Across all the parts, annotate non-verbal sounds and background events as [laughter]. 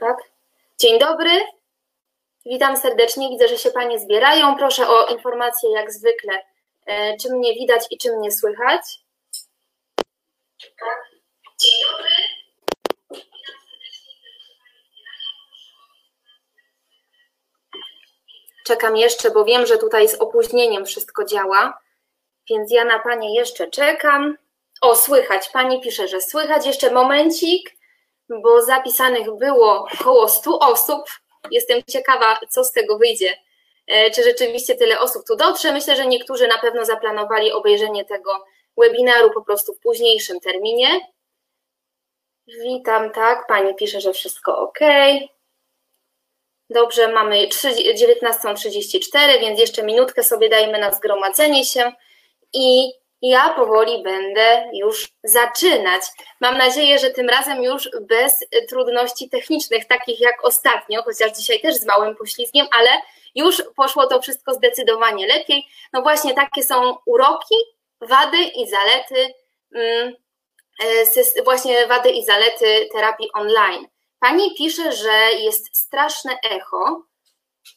Tak? Dzień dobry. Witam serdecznie. Widzę, że się Panie zbierają. Proszę o informację, jak zwykle, e, czy mnie widać i czy mnie słychać. Tak. Dzień dobry. Czekam jeszcze, bo wiem, że tutaj z opóźnieniem wszystko działa, więc ja na Panie jeszcze czekam. O, słychać. Pani pisze, że słychać. Jeszcze momencik, bo zapisanych było około 100 osób. Jestem ciekawa, co z tego wyjdzie. E, czy rzeczywiście tyle osób tu dotrze? Myślę, że niektórzy na pewno zaplanowali obejrzenie tego webinaru po prostu w późniejszym terminie. Witam, tak. Pani pisze, że wszystko ok. Dobrze, mamy 19.34, więc jeszcze minutkę sobie dajmy na zgromadzenie się i ja powoli będę już zaczynać. Mam nadzieję, że tym razem już bez trudności technicznych, takich jak ostatnio, chociaż dzisiaj też z małym poślizgiem, ale już poszło to wszystko zdecydowanie lepiej. No właśnie takie są uroki, wady i zalety, mm, e, właśnie wady i zalety terapii online. Pani pisze, że jest straszne echo.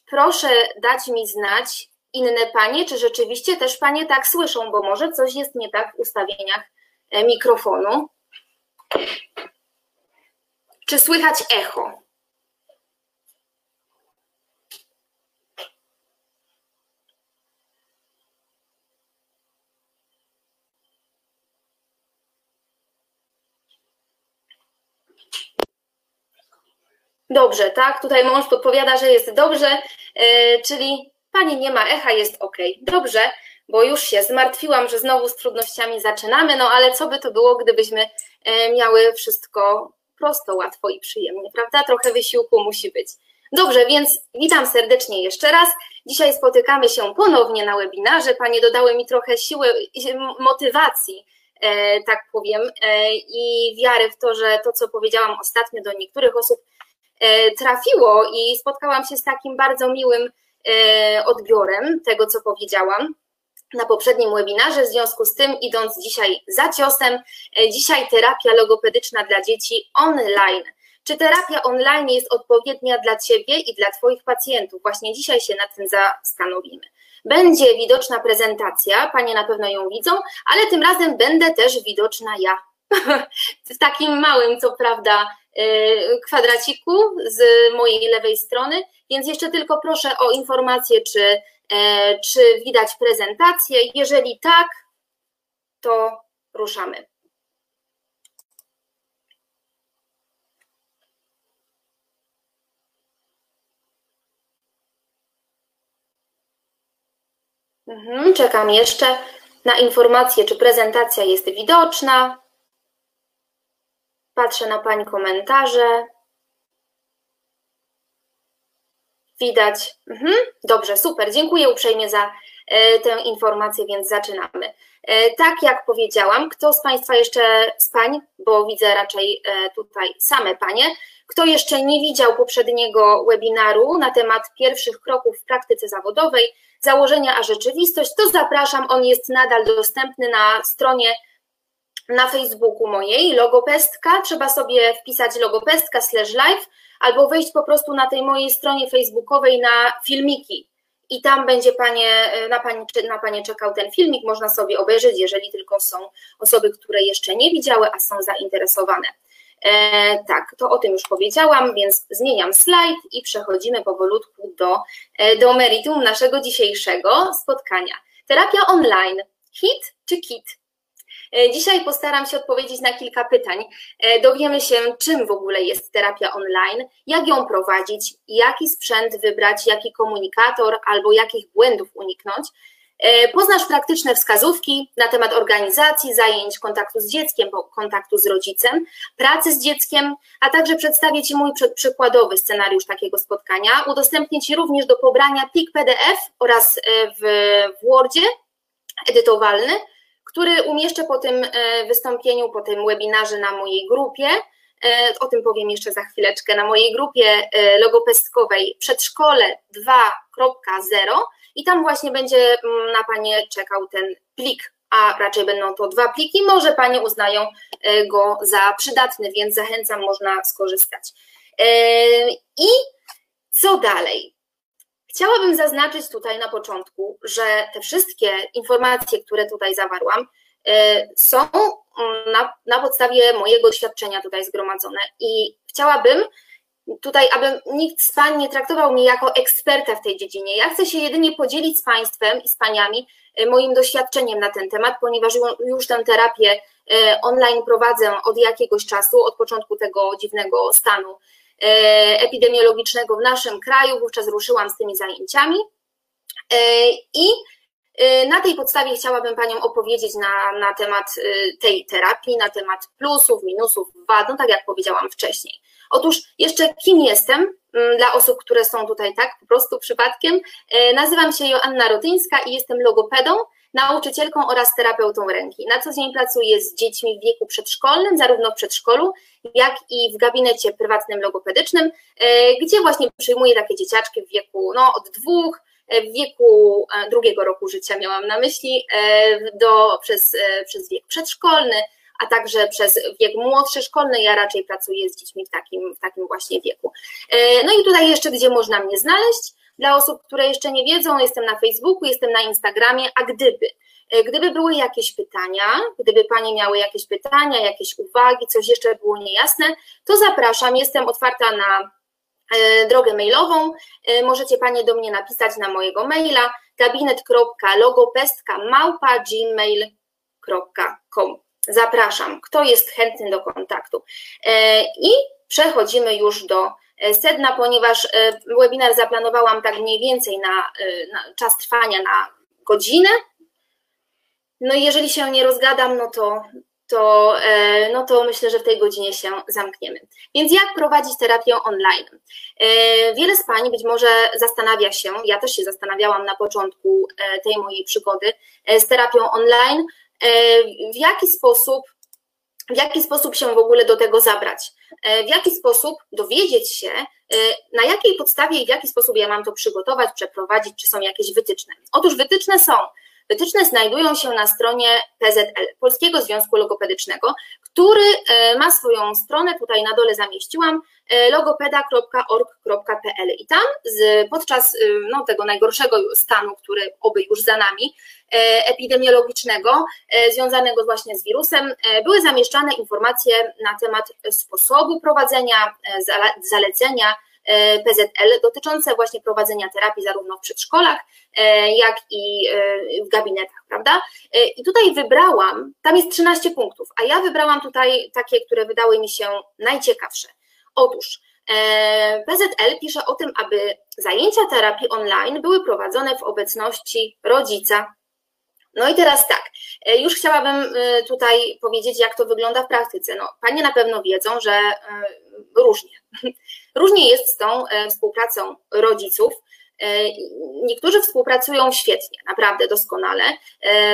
Proszę dać mi znać, inne panie, czy rzeczywiście też panie tak słyszą, bo może coś jest nie tak w ustawieniach e, mikrofonu. Czy słychać echo? Dobrze, tak? Tutaj mąż podpowiada, że jest dobrze, yy, czyli pani nie ma echa, jest ok. Dobrze, bo już się zmartwiłam, że znowu z trudnościami zaczynamy, no ale co by to było, gdybyśmy yy, miały wszystko prosto, łatwo i przyjemnie, prawda? Trochę wysiłku musi być. Dobrze, więc witam serdecznie jeszcze raz. Dzisiaj spotykamy się ponownie na webinarze. Panie dodały mi trochę siły, motywacji, e, tak powiem, e, i wiary w to, że to, co powiedziałam ostatnio do niektórych osób, E, trafiło i spotkałam się z takim bardzo miłym e, odbiorem tego, co powiedziałam na poprzednim webinarze. W związku z tym, idąc dzisiaj za ciosem, e, dzisiaj terapia logopedyczna dla dzieci online. Czy terapia online jest odpowiednia dla Ciebie i dla Twoich pacjentów? Właśnie dzisiaj się nad tym zastanowimy. Będzie widoczna prezentacja, Panie na pewno ją widzą, ale tym razem będę też widoczna ja. [laughs] w takim małym, co prawda, Y, kwadraciku z mojej lewej strony, więc jeszcze tylko proszę o informację, czy, e, czy widać prezentację. Jeżeli tak, to ruszamy. Mhm, czekam jeszcze na informację, czy prezentacja jest widoczna. Patrzę na Pani komentarze. Widać. Mhm. Dobrze, super. Dziękuję uprzejmie za e, tę informację, więc zaczynamy. E, tak jak powiedziałam, kto z Państwa jeszcze z Pań, bo widzę raczej e, tutaj same Panie, kto jeszcze nie widział poprzedniego webinaru na temat pierwszych kroków w praktyce zawodowej, założenia a rzeczywistość, to zapraszam. On jest nadal dostępny na stronie na Facebooku mojej, logopestka, trzeba sobie wpisać logopestka slash live, albo wejść po prostu na tej mojej stronie facebookowej na filmiki i tam będzie panie, na, pani, na Panie czekał ten filmik, można sobie obejrzeć, jeżeli tylko są osoby, które jeszcze nie widziały, a są zainteresowane. E, tak, to o tym już powiedziałam, więc zmieniam slajd i przechodzimy powolutku do, e, do meritum naszego dzisiejszego spotkania. Terapia online, hit czy kit? E, dzisiaj postaram się odpowiedzieć na kilka pytań. E, dowiemy się, czym w ogóle jest terapia online, jak ją prowadzić, jaki sprzęt wybrać, jaki komunikator albo jakich błędów uniknąć. E, poznasz praktyczne wskazówki na temat organizacji, zajęć, kontaktu z dzieckiem, kontaktu z rodzicem, pracy z dzieckiem, a także przedstawię Ci mój przykładowy scenariusz takiego spotkania. Udostępnię Ci również do pobrania plik PDF oraz w, w Wordzie edytowalny, który umieszczę po tym e, wystąpieniu, po tym webinarze na mojej grupie. E, o tym powiem jeszcze za chwileczkę. Na mojej grupie e, logopestkowej Przedszkole 2.0 i tam właśnie będzie mm, na Panie czekał ten plik, a raczej będą to dwa pliki. Może Panie uznają go za przydatny, więc zachęcam, można skorzystać. I co dalej? Chciałabym zaznaczyć tutaj na początku, że te wszystkie informacje, które tutaj zawarłam, są mm, na, na podstawie mojego doświadczenia tutaj zgromadzone i chciałabym tutaj, aby nikt z Pań nie traktował mnie jako eksperta w tej dziedzinie. Ja chcę się jedynie podzielić z Państwem i z Paniami moim doświadczeniem na ten temat, ponieważ już tę terapię online prowadzę od jakiegoś czasu, od początku tego dziwnego stanu epidemiologicznego w naszym kraju, wówczas ruszyłam z tymi zajęciami. I na tej podstawie chciałabym Paniom opowiedzieć na, na temat tej terapii, na temat plusów, minusów, wad, no tak jak powiedziałam wcześniej. Otóż jeszcze kim jestem, dla osób, które są tutaj tak po prostu przypadkiem, nazywam się Joanna Rotyńska i jestem logopedą, nauczycielką oraz terapeutą ręki. Na co dzień pracuję z dziećmi w wieku przedszkolnym, zarówno w przedszkolu, jak i w gabinecie prywatnym logopedycznym, gdzie właśnie przyjmuję takie dzieciaczki w wieku no, od dwóch, w wieku drugiego roku życia miałam na myśli, do, przez, przez wiek przedszkolny, a także przez wiek młodszy szkolny, ja raczej pracuję z dziećmi w takim, w takim właśnie wieku. No i tutaj jeszcze, gdzie można mnie znaleźć, dla osób, które jeszcze nie wiedzą, jestem na Facebooku, jestem na Instagramie, a gdyby, gdyby były jakieś pytania, gdyby Panie miały jakieś pytania, jakieś uwagi, coś jeszcze było niejasne, to zapraszam, jestem otwarta na drogę mailową. Możecie Panie do mnie napisać na mojego maila gabinet.logopestka.gmail.com Zapraszam, kto jest chętny do kontaktu. I przechodzimy już do sedna, ponieważ webinar zaplanowałam tak mniej więcej na, na czas trwania na godzinę. No i jeżeli się nie rozgadam, no to, to, no to myślę, że w tej godzinie się zamkniemy. Więc jak prowadzić terapię online? Wiele z Pań być może zastanawia się, ja też się zastanawiałam na początku tej mojej przygody z terapią online, w jaki sposób, w jaki sposób się w ogóle do tego zabrać, w jaki sposób dowiedzieć się, na jakiej podstawie i w jaki sposób ja mam to przygotować, przeprowadzić, czy są jakieś wytyczne. Otóż wytyczne są. Wytyczne znajdują się na stronie PZL, Polskiego Związku Logopedycznego, który ma swoją stronę, tutaj na dole zamieściłam, logopeda.org.pl i tam podczas no, tego najgorszego stanu, który oby już za nami, epidemiologicznego, związanego właśnie z wirusem, były zamieszczane informacje na temat sposobu prowadzenia, zalecenia, PZL dotyczące właśnie prowadzenia terapii zarówno w przedszkolach, jak i w gabinetach, prawda? I tutaj wybrałam, tam jest 13 punktów, a ja wybrałam tutaj takie, które wydały mi się najciekawsze. Otóż PZL pisze o tym, aby zajęcia terapii online były prowadzone w obecności rodzica. No i teraz tak, już chciałabym tutaj powiedzieć, jak to wygląda w praktyce. No, panie na pewno wiedzą, że różnie. [laughs] Różnie jest z tą współpracą rodziców. Niektórzy współpracują świetnie, naprawdę doskonale.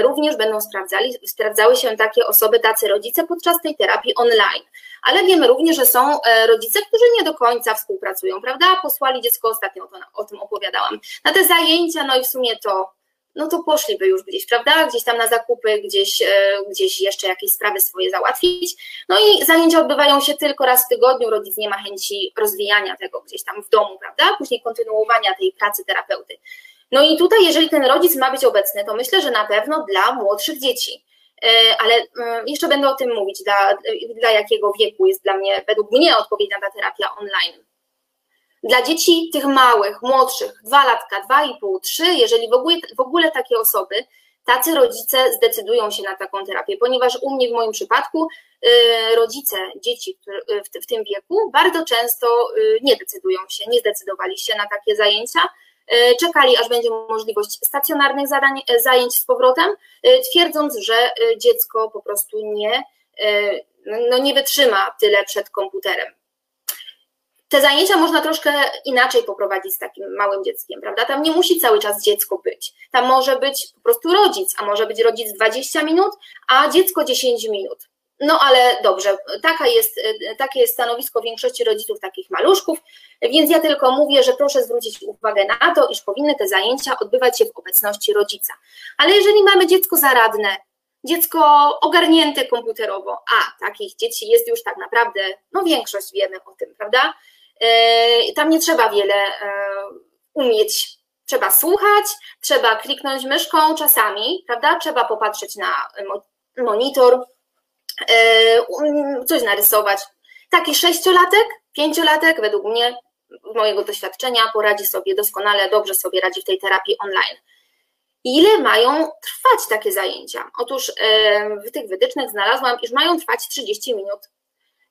Również będą sprawdzali, sprawdzały się takie osoby, tacy rodzice podczas tej terapii online. Ale wiemy również, że są rodzice, którzy nie do końca współpracują, prawda? Posłali dziecko, ostatnio o, o tym opowiadałam, na te zajęcia, no i w sumie to no to poszliby już gdzieś, prawda? Gdzieś tam na zakupy, gdzieś, gdzieś jeszcze jakieś sprawy swoje załatwić. No i zajęcia odbywają się tylko raz w tygodniu, rodzic nie ma chęci rozwijania tego gdzieś tam w domu, prawda? Później kontynuowania tej pracy terapeuty. No i tutaj, jeżeli ten rodzic ma być obecny, to myślę, że na pewno dla młodszych dzieci. Ale jeszcze będę o tym mówić, dla, dla jakiego wieku jest dla mnie, według mnie odpowiednia ta terapia online. Dla dzieci tych małych, młodszych, dwa latka, dwa i pół, trzy, jeżeli w ogóle, w ogóle takie osoby, tacy rodzice zdecydują się na taką terapię, ponieważ u mnie w moim przypadku rodzice dzieci w tym wieku bardzo często nie decydują się, nie zdecydowali się na takie zajęcia, czekali, aż będzie możliwość stacjonarnych zadań, zajęć z powrotem, twierdząc, że dziecko po prostu nie, no nie wytrzyma tyle przed komputerem te zajęcia można troszkę inaczej poprowadzić z takim małym dzieckiem, prawda? Tam nie musi cały czas dziecko być. Tam może być po prostu rodzic, a może być rodzic 20 minut, a dziecko 10 minut. No ale dobrze, taka jest, takie jest stanowisko większości rodziców takich maluszków, więc ja tylko mówię, że proszę zwrócić uwagę na to, iż powinny te zajęcia odbywać się w obecności rodzica. Ale jeżeli mamy dziecko zaradne, dziecko ogarnięte komputerowo, a takich dzieci jest już tak naprawdę, no większość wiemy o tym, prawda? Tam nie trzeba wiele umieć. Trzeba słuchać, trzeba kliknąć myszką czasami, prawda? Trzeba popatrzeć na monitor, coś narysować. Taki sześciolatek, pięciolatek, według mnie, mojego doświadczenia, poradzi sobie doskonale, dobrze sobie radzi w tej terapii online. Ile mają trwać takie zajęcia? Otóż w tych wytycznych znalazłam, iż mają trwać 30 minut.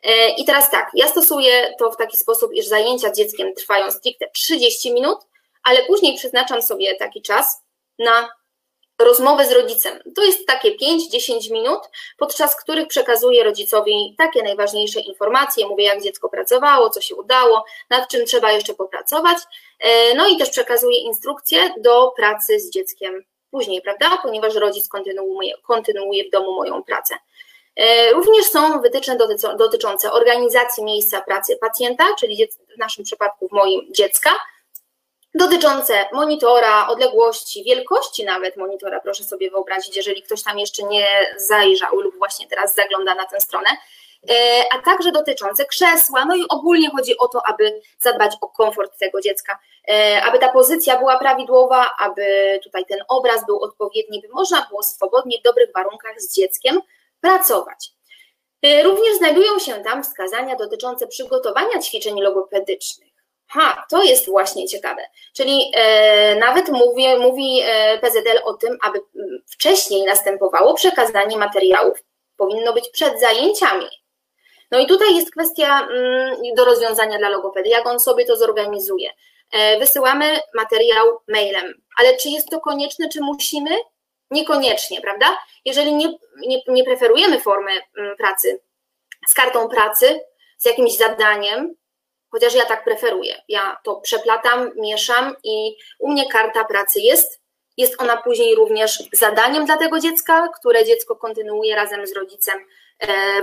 E, I teraz tak, ja stosuję to w taki sposób, iż zajęcia z dzieckiem trwają stricte 30 minut, ale później przeznaczam sobie taki czas na rozmowę z rodzicem. To jest takie 5-10 minut, podczas których przekazuję rodzicowi takie najważniejsze informacje, mówię jak dziecko pracowało, co się udało, nad czym trzeba jeszcze popracować, e, no i też przekazuję instrukcje do pracy z dzieckiem później, prawda, ponieważ rodzic kontynuuje, kontynuuje w domu moją pracę. E, również są wytyczne dotyczące organizacji miejsca pracy pacjenta, czyli w naszym przypadku w moim dziecka, dotyczące monitora, odległości, wielkości nawet monitora, proszę sobie wyobrazić, jeżeli ktoś tam jeszcze nie zajrzał lub właśnie teraz zagląda na tę stronę, e, a także dotyczące krzesła. No i ogólnie chodzi o to, aby zadbać o komfort tego dziecka, e, aby ta pozycja była prawidłowa, aby tutaj ten obraz był odpowiedni, by można było swobodnie w dobrych warunkach z dzieckiem pracować. E, również znajdują się tam wskazania dotyczące przygotowania ćwiczeń logopedycznych. Ha, to jest właśnie ciekawe. Czyli e, nawet mówi, mówi e, PZL o tym, aby wcześniej następowało przekazanie materiałów. Powinno być przed zajęciami. No i tutaj jest kwestia mm, do rozwiązania dla logopedy, jak on sobie to zorganizuje. E, wysyłamy materiał mailem, ale czy jest to konieczne, czy musimy? Niekoniecznie, prawda? Jeżeli nie, nie, nie preferujemy formy mm, pracy z kartą pracy, z jakimś zadaniem, chociaż ja tak preferuję. Ja to przeplatam, mieszam i u mnie karta pracy jest. Jest ona później również zadaniem dla tego dziecka, które dziecko kontynuuje razem z rodzicem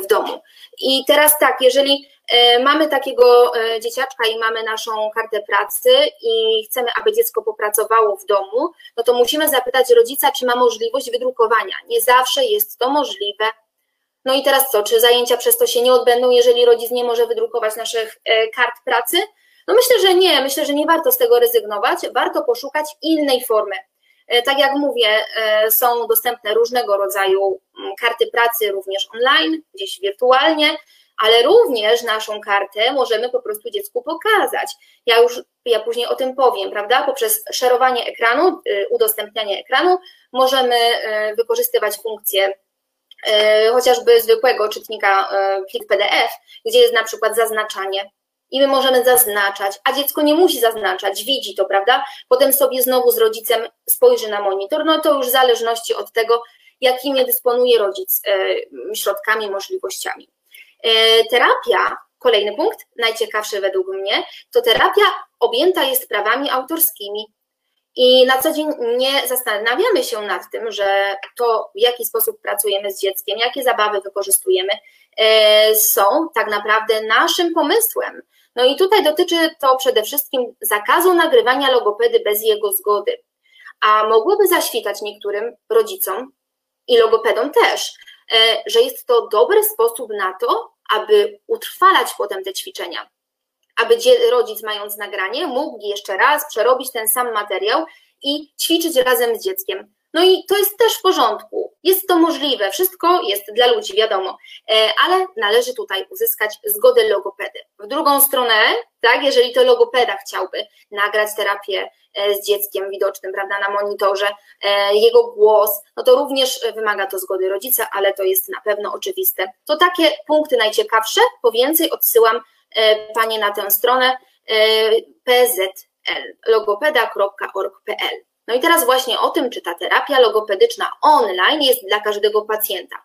w domu. I teraz tak, jeżeli e, mamy takiego e, dzieciaczka i mamy naszą kartę pracy i chcemy, aby dziecko popracowało w domu, no to musimy zapytać rodzica, czy ma możliwość wydrukowania. Nie zawsze jest to możliwe. No i teraz co, czy zajęcia przez to się nie odbędą, jeżeli rodzic nie może wydrukować naszych e, kart pracy? No myślę, że nie, myślę, że nie warto z tego rezygnować, warto poszukać innej formy. E, tak jak mówię, e, są dostępne różnego rodzaju mm, karty pracy, również online, gdzieś wirtualnie, ale również naszą kartę możemy po prostu dziecku pokazać. Ja już, ja później o tym powiem, prawda? Poprzez szerowanie ekranu, y, udostępnianie ekranu możemy wykorzystywać funkcje E, chociażby zwykłego czytnika plik PDF, gdzie jest na przykład zaznaczanie i my możemy zaznaczać, a dziecko nie musi zaznaczać, widzi to, prawda? Potem sobie znowu z rodzicem spojrzy na monitor, no to już w zależności od tego, jakimi dysponuje rodzic e, środkami, możliwościami. Terapia, kolejny punkt, najciekawszy według mnie, to terapia objęta jest prawami autorskimi. I na co dzień nie zastanawiamy się nad tym, że to, w jaki sposób pracujemy z dzieckiem, jakie zabawy wykorzystujemy, e, są tak naprawdę naszym pomysłem. No i tutaj dotyczy to przede wszystkim zakazu nagrywania logopedy bez jego zgody. A mogłoby zaświtać niektórym rodzicom i logopedom też, e, że jest to dobry sposób na to, aby utrwalać potem te ćwiczenia aby rodzic mając nagranie mógł jeszcze raz przerobić ten sam materiał i ćwiczyć razem z dzieckiem. No i to jest też w porządku, jest to możliwe, wszystko jest dla ludzi, wiadomo, e, ale należy tutaj uzyskać zgodę logopedy. W drugą stronę, tak, jeżeli to logopeda chciałby nagrać terapię e, z dzieckiem widocznym, prawda, na monitorze, e, jego głos, no to również wymaga to zgody rodzica, ale to jest na pewno oczywiste. To takie punkty najciekawsze, po więcej odsyłam Panie na tę stronę pzl, logopeda.org.pl. No i teraz właśnie o tym, czy ta terapia logopedyczna online jest dla każdego pacjenta.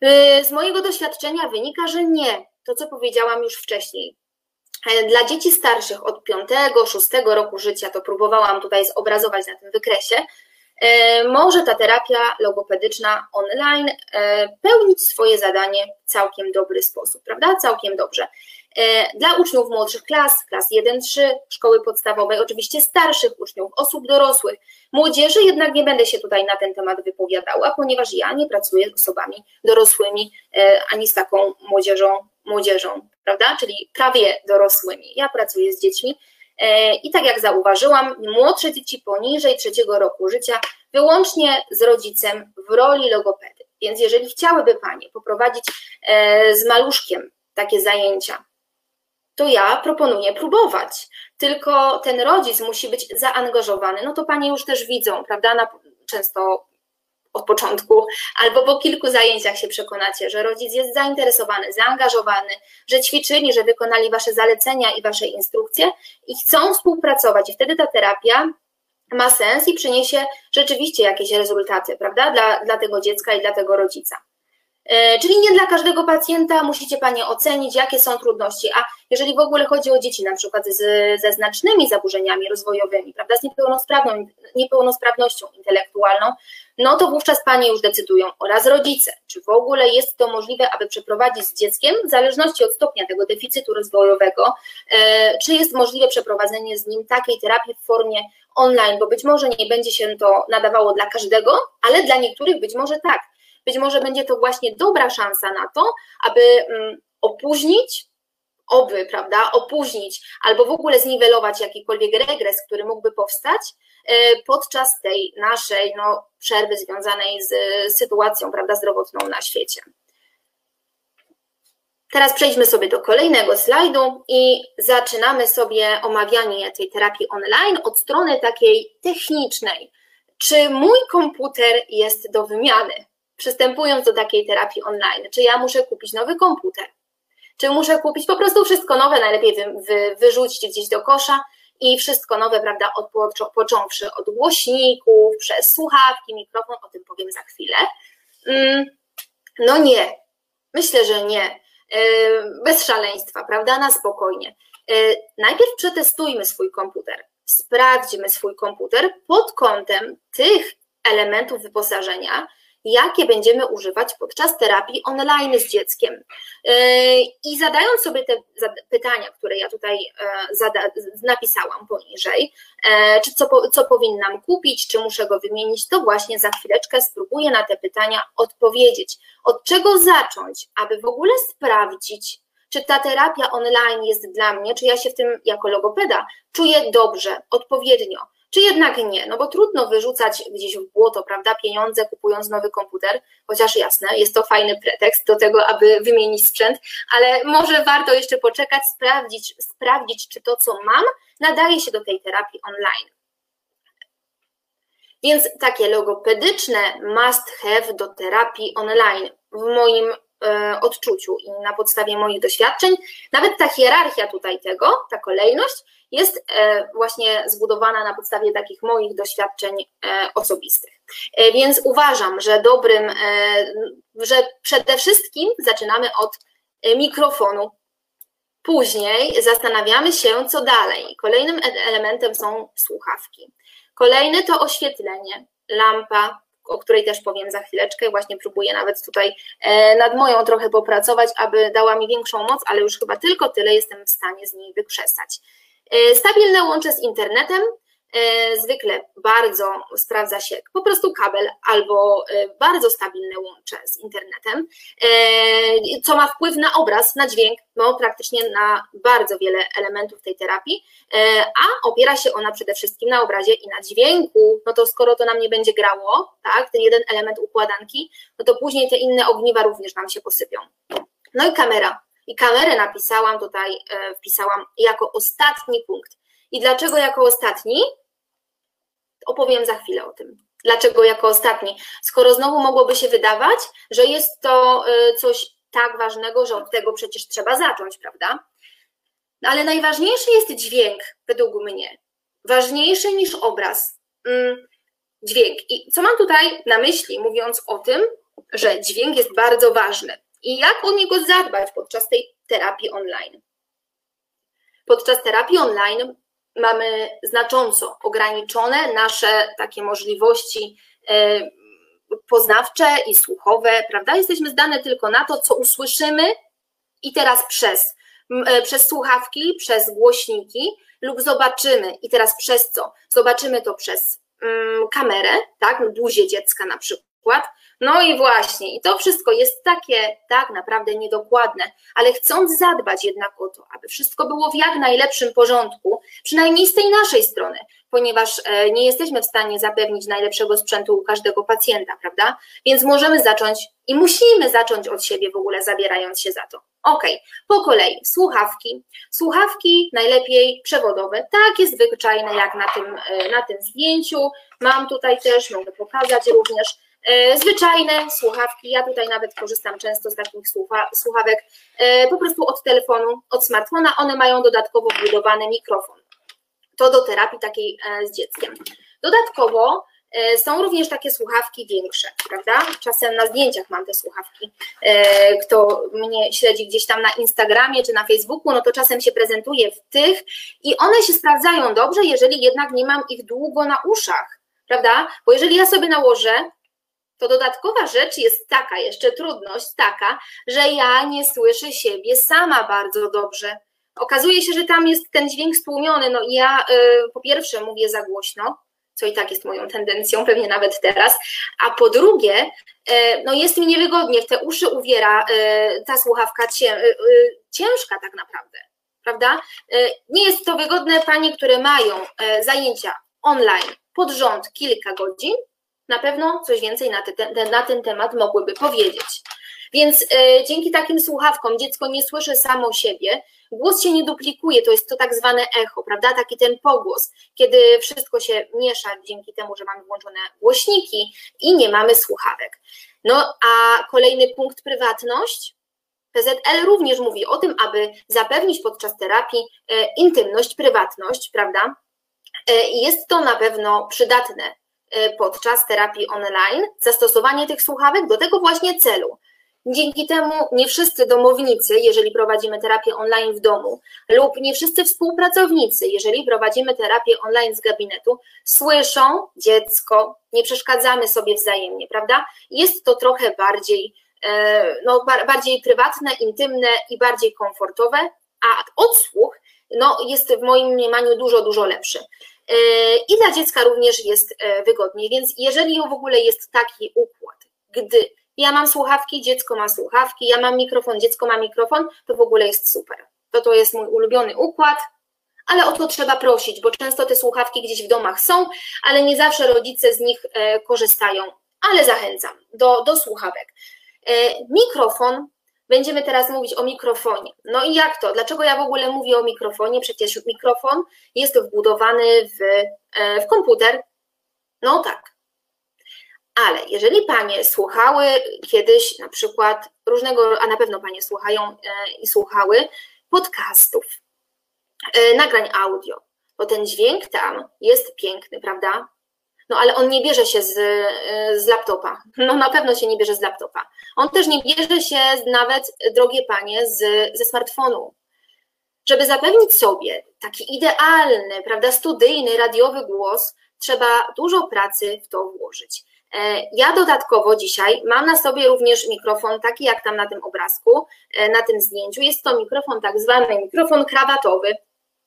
E, z mojego doświadczenia wynika, że nie. To, co powiedziałam już wcześniej. Dla dzieci starszych od 5-6 roku życia, to próbowałam tutaj zobrazować na tym wykresie, E, może ta terapia logopedyczna online e, pełnić swoje zadanie w całkiem dobry sposób, prawda? Całkiem dobrze. E, dla uczniów młodszych klas, klas 1-3, szkoły podstawowej, oczywiście starszych uczniów, osób dorosłych, młodzieży, jednak nie będę się tutaj na ten temat wypowiadała, ponieważ ja nie pracuję z osobami dorosłymi e, ani z taką młodzieżą, młodzieżą, prawda? Czyli prawie dorosłymi. Ja pracuję z dziećmi. E, I tak jak zauważyłam, młodsze dzieci poniżej trzeciego roku życia wyłącznie z rodzicem w roli logopedy. Więc jeżeli chciałyby Panie poprowadzić z maluszkiem takie zajęcia, to ja proponuję próbować. Tylko ten rodzic musi być zaangażowany. No to panie już też widzą, prawda? Na, często od początku, albo po kilku zajęciach się przekonacie, że rodzic jest zainteresowany, zaangażowany, że ćwiczyli, że wykonali wasze zalecenia i wasze instrukcje i chcą współpracować. I wtedy ta terapia ma sens i przyniesie rzeczywiście jakieś rezultaty, prawda? Dla, dla tego dziecka i dla tego rodzica. E, czyli nie dla każdego pacjenta musicie Panie ocenić, jakie są trudności, a jeżeli w ogóle chodzi o dzieci na przykład z, ze znacznymi zaburzeniami rozwojowymi, prawda, z niepełnosprawnością intelektualną, no to wówczas Panie już decydują oraz rodzice, czy w ogóle jest to możliwe, aby przeprowadzić z dzieckiem, w zależności od stopnia tego deficytu rozwojowego, e, czy jest możliwe przeprowadzenie z nim takiej terapii w formie online, bo być może nie będzie się to nadawało dla każdego, ale dla niektórych być może tak być może będzie to właśnie dobra szansa na to, aby mm, opóźnić, oby, prawda, opóźnić albo w ogóle zniwelować jakikolwiek regres, który mógłby powstać e, podczas tej naszej no, przerwy związanej z sytuacją prawda, zdrowotną na świecie. Teraz przejdźmy sobie do kolejnego slajdu i zaczynamy sobie omawianie tej terapii online od strony takiej technicznej. Czy mój komputer jest do wymiany? Przystępując do takiej terapii online? Czy ja muszę kupić nowy komputer? Czy muszę kupić po prostu wszystko nowe, najlepiej wy, wy, wyrzucić gdzieś do kosza i wszystko nowe, prawda, od, począwszy od głośników, przez słuchawki, mikrofon, o tym powiem za chwilę. Mm, no nie, myślę, że nie. E, bez szaleństwa, prawda, na spokojnie. E, najpierw przetestujmy swój komputer, sprawdźmy swój komputer pod kątem tych elementów wyposażenia, jakie będziemy używać podczas terapii online z dzieckiem. Yy, I zadając sobie te pytania, które ja tutaj e, napisałam poniżej, e, czy co, co powinnam kupić, czy muszę go wymienić, to właśnie za chwileczkę spróbuję na te pytania odpowiedzieć. Od czego zacząć, aby w ogóle sprawdzić, czy ta terapia online jest dla mnie, czy ja się w tym jako logopeda czuję dobrze, odpowiednio czy jednak nie? No bo trudno wyrzucać gdzieś w błoto, prawda, pieniądze kupując nowy komputer, chociaż jasne, jest to fajny pretekst do tego, aby wymienić sprzęt, ale może warto jeszcze poczekać, sprawdzić, sprawdzić czy to, co mam, nadaje się do tej terapii online. Więc takie logopedyczne must have do terapii online w moim odczuciu i na podstawie moich doświadczeń, nawet ta hierarchia tutaj tego, ta kolejność jest e, właśnie zbudowana na podstawie takich moich doświadczeń e, osobistych. E, więc uważam, że dobrym, że przede wszystkim zaczynamy od mikrofonu. Później zastanawiamy się, co dalej. Kolejnym elementem są słuchawki. Kolejny to oświetlenie, lampa, o której też powiem za chwileczkę. Właśnie próbuję nawet tutaj nad moją trochę popracować, aby dała mi większą moc, ale już chyba tylko tyle jestem w stanie z niej wykrzesać. E, stabilne łącze z internetem, e, zwykle bardzo sprawdza się po prostu kabel albo e, bardzo stabilne łącze z internetem, co ma wpływ na obraz, na dźwięk, no praktycznie na bardzo wiele elementów tej terapii, a opiera się ona przede wszystkim na obrazie i na dźwięku, no to skoro to nam nie będzie grało, tak, ten jeden element układanki, no to później te inne ogniwa również nam się posypią. No i kamera, i kamerę napisałam tutaj, e, wpisałam jako ostatni punkt. I dlaczego jako ostatni? Opowiem za chwilę o tym. Dlaczego jako ostatni? Skoro znowu mogłoby się wydawać, że jest to e, coś tak ważnego, że od tego przecież trzeba zacząć, prawda? No ale najważniejszy jest dźwięk, według mnie. Ważniejszy niż obraz. Mm, dźwięk. I co mam tutaj na myśli, mówiąc o tym, że dźwięk jest bardzo ważny i jak o niego zadbać podczas tej terapii online. Podczas terapii online mamy znacząco ograniczone nasze takie możliwości e, poznawcze i słuchowe, prawda? Jesteśmy zdane tylko na to, co usłyszymy i teraz przez e, przez słuchawki, przez głośniki lub zobaczymy i teraz przez co? Zobaczymy to przez mm, kamerę, tak, buzię dziecka na przykład, no i właśnie, i to wszystko jest takie tak naprawdę niedokładne, ale chcąc zadbać jednak o to, aby wszystko było w jak najlepszym porządku, przynajmniej z tej naszej strony, ponieważ e, nie jesteśmy w stanie zapewnić najlepszego sprzętu u każdego pacjenta, prawda? Więc możemy zacząć i musimy zacząć od siebie w ogóle, zabierając się za to. Ok, po kolei, słuchawki. Słuchawki najlepiej przewodowe, takie zwyczajne jak na tym, e, na tym zdjęciu. Mam tutaj też, mogę pokazać również zwyczajne słuchawki, ja tutaj nawet korzystam często z takich słuchawek e, po prostu od telefonu, od smartfona, one mają dodatkowo wbudowany mikrofon. To do terapii takiej e, z dzieckiem. Dodatkowo są również takie słuchawki większe, prawda? Czasem na zdjęciach mam te słuchawki. Kto mnie śledzi gdzieś tam na Instagramie czy na Facebooku, no to czasem się prezentuje w tych i one się sprawdzają dobrze, jeżeli jednak nie mam ich długo na uszach, prawda? Bo jeżeli ja sobie nałożę to dodatkowa rzecz jest taka, jeszcze trudność taka, że ja nie słyszę siebie sama bardzo dobrze. Okazuje się, że tam jest ten dźwięk stłumiony. No ja y, po pierwsze mówię za głośno, co i tak jest moją tendencją, pewnie nawet teraz, a po drugie, y, no jest mi niewygodnie, w te uszy uwiera y, ta słuchawka cię, ciężka tak naprawdę, prawda? Nie jest to wygodne panie, które mają zajęcia online pod rząd kilka godzin, na pewno coś więcej na, te, na ten temat mogłyby powiedzieć. Więc y, dzięki takim słuchawkom dziecko nie słyszy samo siebie, głos się nie duplikuje, to jest to tak zwane echo, prawda? Taki ten pogłos, kiedy wszystko się miesza dzięki temu, że mamy włączone głośniki i nie mamy słuchawek. No a kolejny punkt prywatność. PZL również mówi o tym, aby zapewnić podczas terapii y, intymność, prywatność, prawda? Y, jest to na pewno przydatne podczas terapii online zastosowanie tych słuchawek do tego właśnie celu. Dzięki temu nie wszyscy domownicy, jeżeli prowadzimy terapię online w domu, lub nie wszyscy współpracownicy, jeżeli prowadzimy terapię online z gabinetu, słyszą dziecko, nie przeszkadzamy sobie wzajemnie, prawda? Jest to trochę bardziej, e, no, bardziej prywatne, intymne i bardziej komfortowe, a odsłuch no, jest w moim mniemaniu dużo, dużo lepszy. E, i dla dziecka również jest e, wygodniej. Więc jeżeli w ogóle jest taki układ, gdy ja mam słuchawki, dziecko ma słuchawki, ja mam mikrofon, dziecko ma mikrofon, to w ogóle jest super. To to jest mój ulubiony układ, ale o to trzeba prosić, bo często te słuchawki gdzieś w domach są, ale nie zawsze rodzice z nich e, korzystają. Ale zachęcam do, do słuchawek. Mikrofon Będziemy teraz mówić o mikrofonie. No i jak to? Dlaczego ja w ogóle mówię o mikrofonie? Przecież mikrofon jest wbudowany w, e, w komputer. No tak. Ale jeżeli panie słuchały kiedyś na przykład różnego, a na pewno panie słuchają e, i słuchały podcastów, e, nagrań audio, bo ten dźwięk tam jest piękny, prawda? No ale on nie bierze się z, y, z laptopa. No na pewno się nie bierze z laptopa. On też nie bierze się nawet, drogie panie, z, ze smartfonu. Żeby zapewnić sobie taki idealny, prawda, studyjny, radiowy głos, trzeba dużo pracy w to włożyć. E, ja dodatkowo dzisiaj mam na sobie również mikrofon, taki jak tam na tym obrazku, e, na tym zdjęciu. Jest to mikrofon tak zwany mikrofon krawatowy.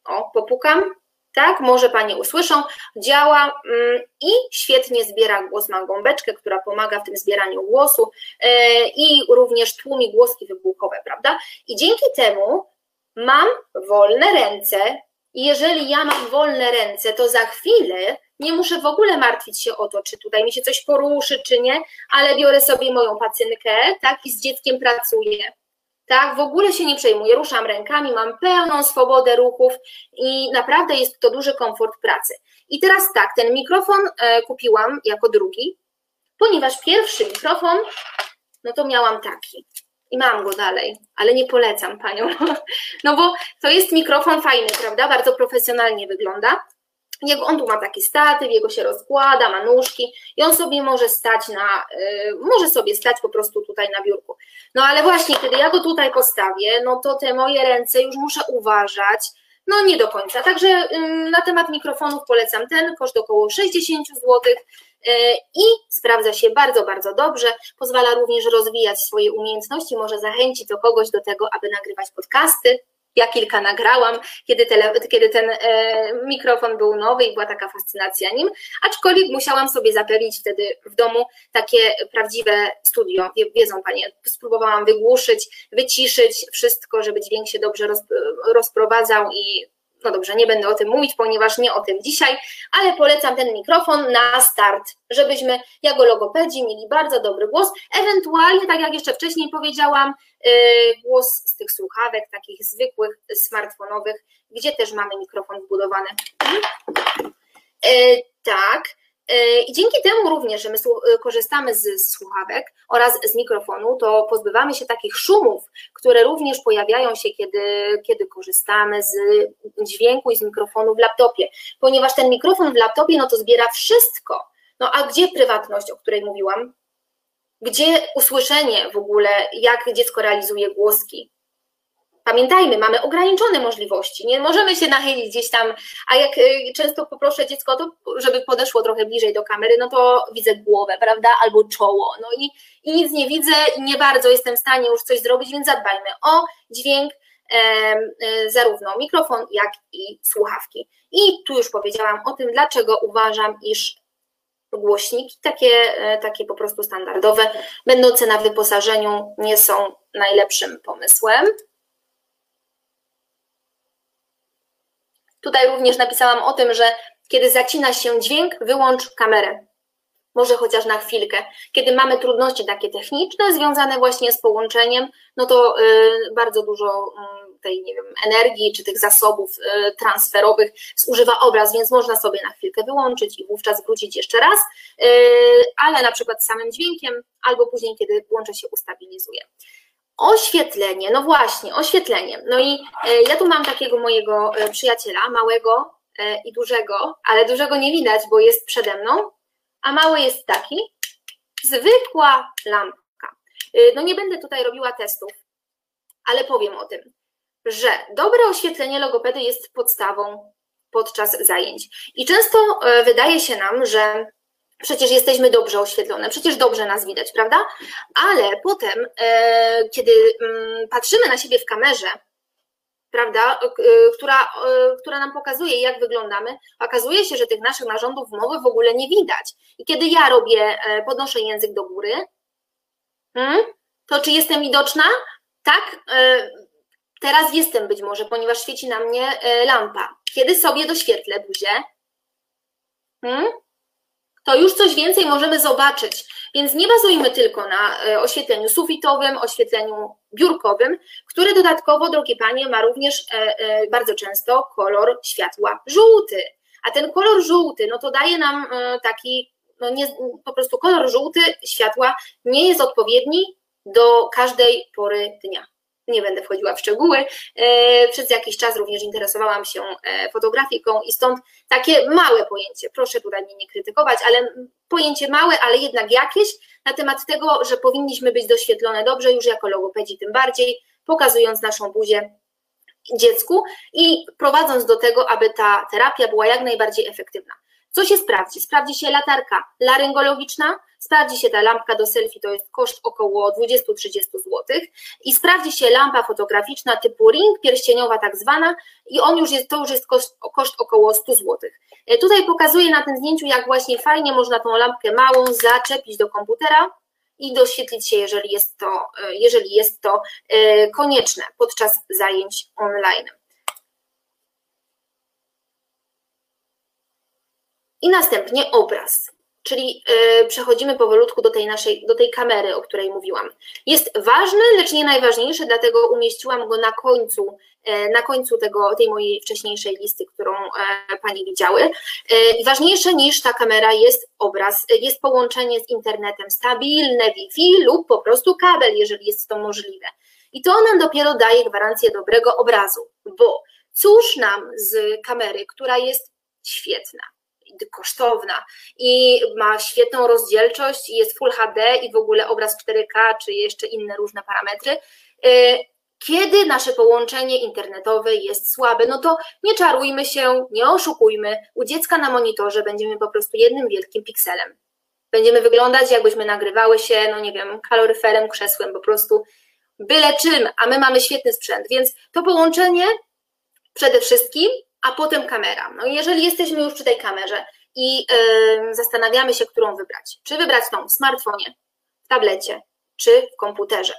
O, popukam tak, może Panie usłyszą, działa mm, i świetnie zbiera głos. Mam gąbeczkę, która pomaga w tym zbieraniu głosu e, i również tłumi głoski wybuchowe, prawda? I dzięki temu mam wolne ręce i jeżeli ja mam wolne ręce, to za chwilę nie muszę w ogóle martwić się o to, czy tutaj mi się coś poruszy, czy nie, ale biorę sobie moją pacynkę, tak, i z dzieckiem pracuję tak? W ogóle się nie przejmuję, ruszam rękami, mam pełną swobodę ruchów i naprawdę jest to duży komfort pracy. I teraz tak, ten mikrofon e, kupiłam jako drugi, ponieważ pierwszy mikrofon, no to miałam taki. I mam go dalej, ale nie polecam panią. [laughs] No bo to jest mikrofon fajny, prawda? Bardzo profesjonalnie wygląda. Jego, on tu ma taki statyw, jego się rozkłada, ma nóżki i on sobie może stać na, y, może sobie stać po prostu tutaj na biurku. No ale właśnie, kiedy ja go tutaj postawię, no to te moje ręce już muszę uważać, no nie do końca. Także y, na temat mikrofonów polecam ten, koszt około 60 zł y, i sprawdza się bardzo, bardzo dobrze. Pozwala również rozwijać swoje umiejętności, może zachęcić to kogoś do tego, aby nagrywać podcasty, Ja kilka nagrałam, kiedy, tele, kiedy ten e, mikrofon był nowy i była taka fascynacja nim, aczkolwiek musiałam sobie zapewnić wtedy w domu takie prawdziwe studio. Wiedzą Panie, spróbowałam wygłuszyć, wyciszyć wszystko, żeby dźwięk się dobrze roz, rozprowadzał i no dobrze, nie będę o tym mówić, ponieważ nie o tym dzisiaj, ale polecam ten mikrofon na start, żebyśmy jako logopedzi mieli bardzo dobry głos. Ewentualnie, tak jak jeszcze wcześniej powiedziałam, yy, głos z tych słuchawek, takich zwykłych, smartfonowych, gdzie też mamy mikrofon wbudowany. Yy, tak. E, I dzięki temu również, że my e, korzystamy z słuchawek oraz z mikrofonu, to pozbywamy się takich szumów, które również pojawiają się, kiedy, kiedy korzystamy z dźwięku i z mikrofonu w laptopie, ponieważ ten mikrofon w laptopie no to zbiera wszystko. No a gdzie prywatność, o której mówiłam? Gdzie usłyszenie w ogóle, jak dziecko realizuje głoski? Pamiętajmy, mamy ograniczone możliwości, nie możemy się nachylić gdzieś tam, a jak y, często poproszę dziecko, to żeby podeszło trochę bliżej do kamery, no to widzę głowę, prawda, albo czoło, no i, i nic nie widzę i nie bardzo jestem w stanie już coś zrobić, więc zadbajmy o dźwięk, e, zarówno mikrofon, jak i słuchawki. I tu już powiedziałam o tym, dlaczego uważam, iż głośniki, takie, e, takie po prostu standardowe, będące na wyposażeniu, nie są najlepszym pomysłem. Tutaj również napisałam o tym, że kiedy zacina się dźwięk, wyłącz kamerę. Może chociaż na chwilkę. Kiedy mamy trudności takie techniczne związane właśnie z połączeniem, no to y, bardzo dużo y, tej, nie wiem, energii czy tych zasobów y, transferowych zużywa obraz, więc można sobie na chwilkę wyłączyć i wówczas wrócić jeszcze raz, y, ale na przykład samym dźwiękiem, albo później, kiedy łącze się ustabilizuje. Oświetlenie, no właśnie, oświetlenie. No i e, ja tu mam takiego mojego e, przyjaciela, małego e, i dużego, ale dużego nie widać, bo jest przede mną, a mały jest taki, zwykła lampka. No nie będę tutaj robiła testów, ale powiem o tym, że dobre oświetlenie logopedy jest podstawą podczas zajęć. I często wydaje się nam, że Przecież jesteśmy dobrze oświetlone, przecież dobrze nas widać, prawda? Ale potem, e, kiedy mm, patrzymy na siebie w kamerze, prawda, e, która, e, która nam pokazuje, jak wyglądamy, okazuje się, że tych naszych narządów mowy w ogóle nie widać. I kiedy ja robię, podnoszę język do góry, hmm, to czy jestem widoczna? Tak, teraz jestem być może, ponieważ świeci na mnie lampa. Kiedy sobie doświetlę buzię, hmm, to już coś więcej możemy zobaczyć. Więc nie bazujmy tylko na e, oświetleniu sufitowym, oświetleniu biurkowym, które dodatkowo, drogie panie, ma również e, e, bardzo często kolor światła żółty. A ten kolor żółty, no to daje nam taki, no nie, po prostu kolor żółty światła nie jest odpowiedni do każdej pory dnia nie będę wchodziła w szczegóły. E, przez jakiś czas również interesowałam się e, fotografiką i stąd takie małe pojęcie, proszę tutaj mnie nie krytykować, ale pojęcie małe, ale jednak jakieś na temat tego, że powinniśmy być doświetlone dobrze, już jako logopedzi tym bardziej, pokazując naszą buzię dziecku i prowadząc do tego, aby ta terapia była jak najbardziej efektywna. Co się sprawdzi? Sprawdzi się latarka laryngologiczna, sprawdzi się ta lampka do selfie, to jest koszt około 20-30 zł i sprawdzi się lampa fotograficzna typu ring, pierścieniowa tak zwana i on już jest, to już jest koszt, koszt około 100 zł. E, tutaj pokazuję na tym zdjęciu, jak właśnie fajnie można tą lampkę małą zaczepić do komputera i doświetlić się, jeżeli jest to, e, jeżeli jest to e, konieczne podczas zajęć online. I następnie obraz, czyli yy, przechodzimy powolutku do tej naszej, do tej kamery, o której mówiłam. Jest ważny, lecz nie najważniejszy, dlatego umieściłam go na końcu, yy, na końcu tego, tej mojej wcześniejszej listy, którą yy, Pani widziały. Ważniejsze niż ta kamera jest obraz, jest połączenie z internetem, stabilne Wi-Fi lub po prostu kabel, jeżeli jest to możliwe. I to nam dopiero daje gwarancję dobrego obrazu, bo cóż nam z kamery, która jest świetna, kosztowna i ma świetną rozdzielczość jest Full HD i w ogóle obraz 4K czy jeszcze inne różne parametry. Y, kiedy nasze połączenie internetowe jest słabe, no to nie czarujmy się, nie oszukujmy. U dziecka na monitorze będziemy po prostu jednym wielkim pikselem. Będziemy wyglądać, jakbyśmy nagrywały się, no nie wiem, kaloryferem, krzesłem, po prostu byle czym, a my mamy świetny sprzęt, więc to połączenie przede wszystkim, a potem kamera. No jeżeli jesteśmy już przy tej kamerze i yy, zastanawiamy się, którą wybrać, czy wybrać tą w smartfonie, w tablecie, czy w komputerze.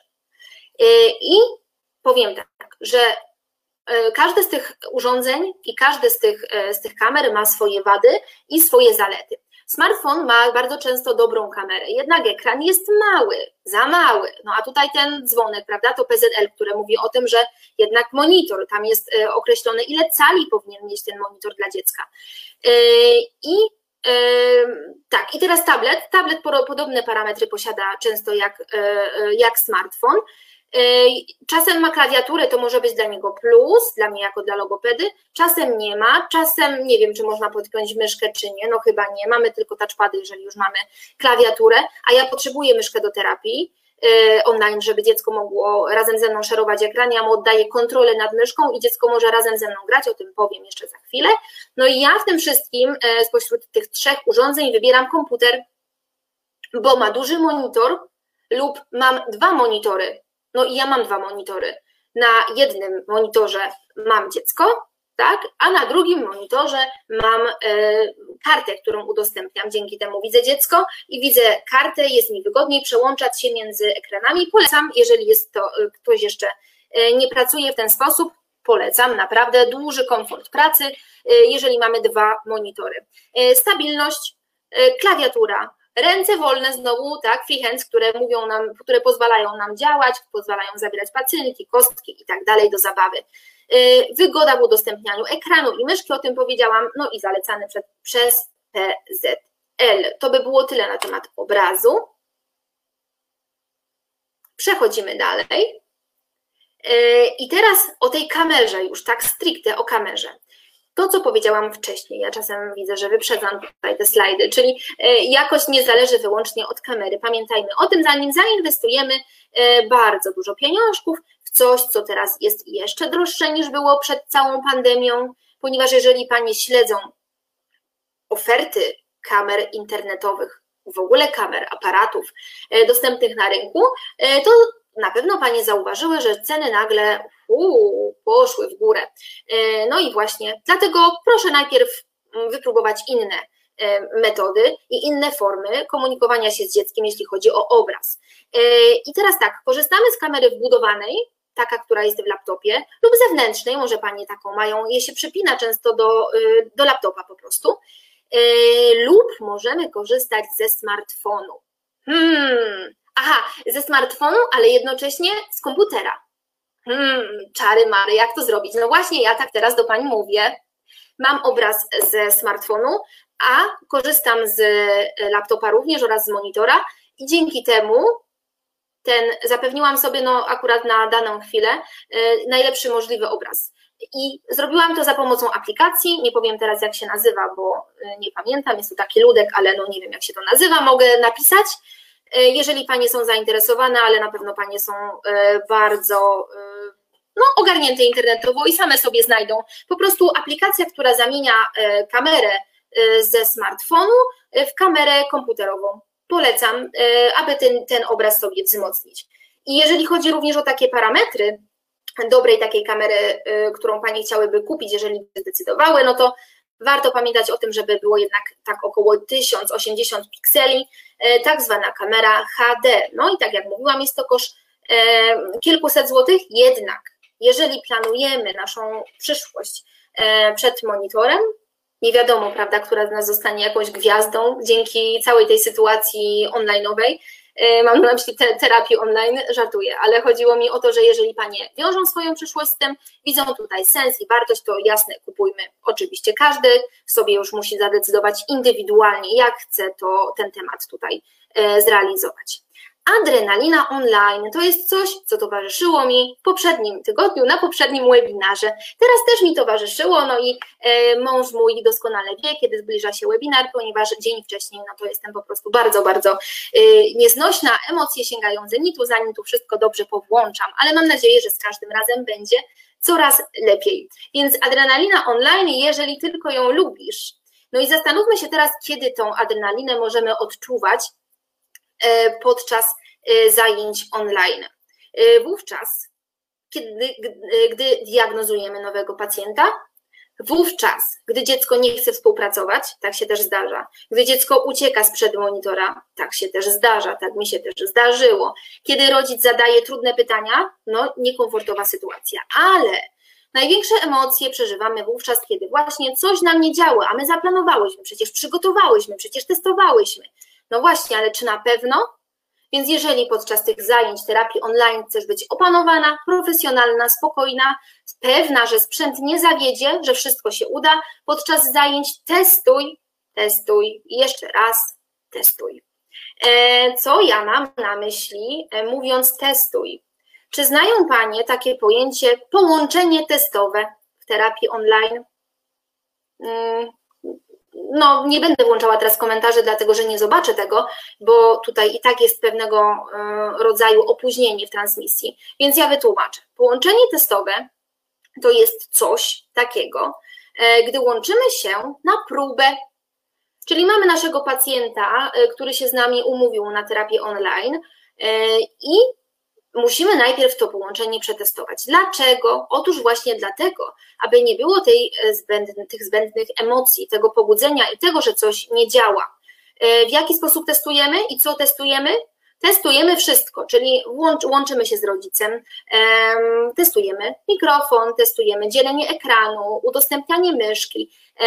Yy, I powiem tak, że yy, każde z tych urządzeń i każde z tych, yy, z tych kamer ma swoje wady i swoje zalety. Smartfon ma bardzo często dobrą kamerę, jednak ekran jest mały, za mały. No a tutaj ten dzwonek, prawda, to PZL, które mówi o tym, że jednak monitor, tam jest e, określone, ile cali powinien mieć ten monitor dla dziecka. E, I e, tak, i teraz tablet. Tablet podobne parametry posiada często jak, jak smartfon. Czasem ma klawiaturę, to może być dla niego plus, dla mnie jako dla logopedy, czasem nie ma, czasem nie wiem, czy można podpiąć myszkę, czy nie, no chyba nie, mamy tylko touchpady, jeżeli już mamy klawiaturę, a ja potrzebuję myszkę do terapii y, online, żeby dziecko mogło razem ze mną szerować ekran, ja mu oddaję kontrolę nad myszką i dziecko może razem ze mną grać, o tym powiem jeszcze za chwilę. No i ja w tym wszystkim y, spośród tych trzech urządzeń wybieram komputer, bo ma duży monitor lub mam dwa monitory, no i ja mam dwa monitory. Na jednym monitorze mam dziecko, tak, a na drugim monitorze mam e, kartę, którą udostępniam. Dzięki temu widzę dziecko i widzę kartę, jest mi wygodniej przełączać się między ekranami. Polecam, jeżeli jest to e, ktoś jeszcze e, nie pracuje w ten sposób, polecam, naprawdę duży komfort pracy, jeżeli mamy dwa monitory. Stabilność, klawiatura, Ręce wolne znowu, tak, free które mówią nam, które pozwalają nam działać, pozwalają zabierać pacynki, kostki i tak dalej do zabawy. Y, wygoda w udostępnianiu ekranu i myszki, o tym powiedziałam, no i zalecany przed, przez PZL. To by było tyle na temat obrazu. Przechodzimy dalej. Y, I teraz o tej kamerze, już tak stricte o kamerze to, co powiedziałam wcześniej, ja czasem widzę, że wyprzedzam tutaj te slajdy, czyli e, jakość nie zależy wyłącznie od kamery. Pamiętajmy o tym, zanim zainwestujemy e, bardzo dużo pieniążków w coś, co teraz jest jeszcze droższe niż było przed całą pandemią, ponieważ jeżeli Panie śledzą oferty kamer internetowych, w ogóle kamer, aparatów e, dostępnych na rynku, to na pewno Panie zauważyły, że ceny nagle uu, poszły w górę. E, no i właśnie, dlatego proszę najpierw mm, wypróbować inne e, metody i inne formy komunikowania się z dzieckiem, jeśli chodzi o obraz. E, I teraz tak, korzystamy z kamery wbudowanej, taka, która jest w laptopie, lub zewnętrznej, może Panie taką mają, je się przypina często do, do laptopa po prostu, lub możemy korzystać ze smartfonu. Hmm, aha, ze smartfonu, ale jednocześnie z komputera hmm, czary Mary, jak to zrobić? No właśnie, ja tak teraz do Pani mówię. Mam obraz ze smartfonu, a korzystam z laptopa również oraz z monitora i dzięki temu ten zapewniłam sobie no akurat na daną chwilę y, najlepszy możliwy obraz. I zrobiłam to za pomocą aplikacji, nie powiem teraz jak się nazywa, bo y, nie pamiętam, jest to taki ludek, ale no nie wiem jak się to nazywa, mogę napisać. Y, jeżeli Panie są zainteresowane, ale na pewno Panie są bardzo no, ogarnięte internetowo i same sobie znajdą. Po prostu aplikacja, która zamienia e, kamerę e, ze smartfonu e, w kamerę komputerową. Polecam, aby ten, ten obraz sobie wzmocnić. I jeżeli chodzi również o takie parametry dobrej takiej kamery, którą Panie chciałyby kupić, jeżeli zdecydowały, no to warto pamiętać o tym, żeby było jednak tak około 1080 pikseli, tak zwana kamera HD. No i tak jak mówiłam, jest to koszt kilkuset złotych, jednak jeżeli planujemy naszą przyszłość e, przed monitorem, nie wiadomo, prawda, która z nas zostanie jakąś gwiazdą dzięki całej tej sytuacji online'owej. E, mam na myśli te, terapię online, żartuję, ale chodziło mi o to, że jeżeli panie wiążą swoją przyszłość z tym, widzą tutaj sens i wartość, to jasne, kupujmy. Oczywiście każdy sobie już musi zadecydować indywidualnie, jak chce to ten temat tutaj e, zrealizować. Adrenalina online to jest coś, co towarzyszyło mi w poprzednim tygodniu, na poprzednim webinarze. Teraz też mi towarzyszyło, no i e, mąż mój doskonale wie, kiedy zbliża się webinar, ponieważ dzień wcześniej, no to jestem po prostu bardzo, bardzo e, nieznośna, emocje sięgają zenitu, zanim tu wszystko dobrze powłączam, ale mam nadzieję, że z każdym razem będzie coraz lepiej. Więc adrenalina online, jeżeli tylko ją lubisz, no i zastanówmy się teraz, kiedy tą adrenalinę możemy odczuwać, podczas e, zajęć online. Wówczas, kiedy, gdy diagnozujemy nowego pacjenta, Wówczas, gdy dziecko nie chce współpracować, tak się też zdarza. Gdy dziecko ucieka sprzed monitora, tak się też zdarza, tak mi się też zdarzyło. Kiedy rodzic zadaje trudne pytania, no niekomfortowa sytuacja, ale największe emocje przeżywamy wówczas, kiedy właśnie coś nam nie działa, a my zaplanowałyśmy, przecież przygotowałyśmy, przecież testowałyśmy. No właśnie, ale czy na pewno? Więc jeżeli podczas tych zajęć terapii online chcesz być opanowana, profesjonalna, spokojna, pewna, że sprzęt nie zawiedzie, że wszystko się uda, podczas zajęć testuj, testuj i jeszcze raz testuj. E, co ja mam na myśli, e, mówiąc testuj? Czy znają Panie takie pojęcie połączenie testowe w terapii online? No, nie będę włączała teraz komentarzy, dlatego że nie zobaczę tego, bo tutaj i tak jest pewnego e, rodzaju opóźnienie w transmisji. Więc ja wytłumaczę. Połączenie testowe to jest coś takiego, e, gdy łączymy się na próbę. Czyli mamy naszego pacjenta, e, który się z nami umówił na terapię online i musimy najpierw to połączenie przetestować. Dlaczego? Otóż właśnie dlatego, aby nie było tej e, zbędny, tych zbędnych emocji, tego pobudzenia i tego, że coś nie działa. E, w jaki sposób testujemy i co testujemy? Testujemy wszystko, czyli łącz, łączymy się z rodzicem, testujemy mikrofon, testujemy dzielenie ekranu, udostępnianie myszki e,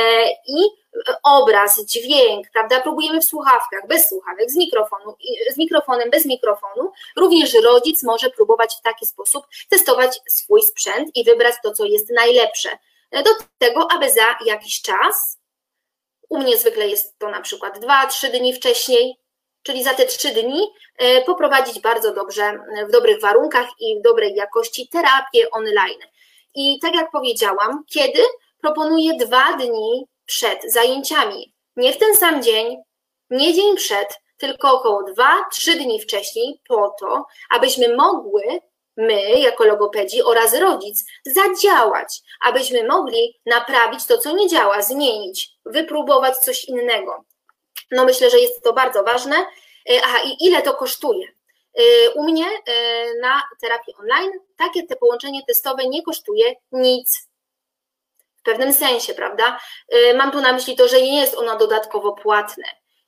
i obraz, dźwięk, prawda? Próbujemy w słuchawkach, bez słuchawek, z mikrofonu, z mikrofonem, bez mikrofonu. Również rodzic może próbować w taki sposób testować swój sprzęt i wybrać to, co jest najlepsze. Do tego, aby za jakiś czas, u mnie zwykle jest to na przykład 2-3 dni wcześniej, czyli za te trzy dni e, poprowadzić bardzo dobrze, w dobrych warunkach i w dobrej jakości terapię online. I tak jak powiedziałam, kiedy proponuję dwa dni przed zajęciami, nie w ten sam dzień, nie dzień przed, tylko około 2-3 dni wcześniej, po to, abyśmy mogły my, jako logopedzi oraz rodzic, zadziałać, abyśmy mogli naprawić to, co nie działa, zmienić, wypróbować coś innego. No myślę, że jest to bardzo ważne. E, aha, i ile to kosztuje? E, u mnie e, na terapii online takie te połączenie testowe nie kosztuje nic. W pewnym sensie, prawda? Mam tu na myśli to, że nie jest ono dodatkowo płatne.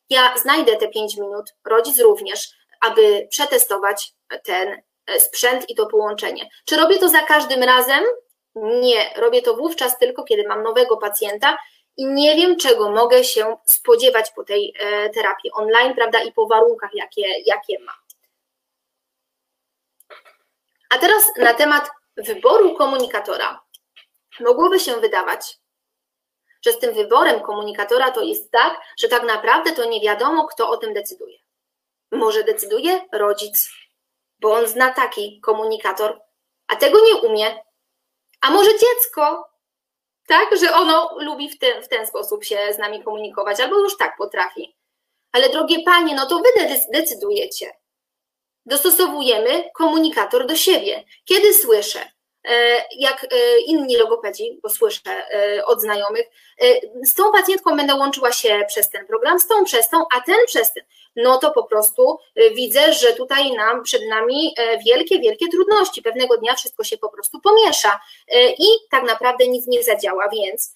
Ja znajdę te 5 minut, rodzic również, aby przetestować ten sprzęt i to połączenie. Czy robię to za każdym razem? Nie, robię to wówczas tylko, kiedy mam nowego pacjenta i nie wiem, czego mogę się spodziewać po tej e, terapii online, prawda, i po warunkach, jakie, jakie ma. A teraz na temat wyboru komunikatora. Mogłoby się wydawać, że z tym wyborem komunikatora to jest tak, że tak naprawdę to nie wiadomo, kto o tym decyduje. Może decyduje rodzic, bo on zna taki komunikator, a tego nie umie. A może dziecko, tak, że ono lubi w ten, w ten sposób się z nami komunikować, albo już tak potrafi. Ale drogie panie, no to wy decydujecie. Dostosowujemy komunikator do siebie. Kiedy słyszę, jak e, inni logopedzi, bo słyszę e, od znajomych, z tą pacjentką będę łączyła się przez ten program, z tą przez tą, a ten przez ten. No to po prostu widzę, że tutaj nam przed nami wielkie, wielkie trudności. Pewnego dnia wszystko się po prostu pomiesza i tak naprawdę nic nie zadziała, więc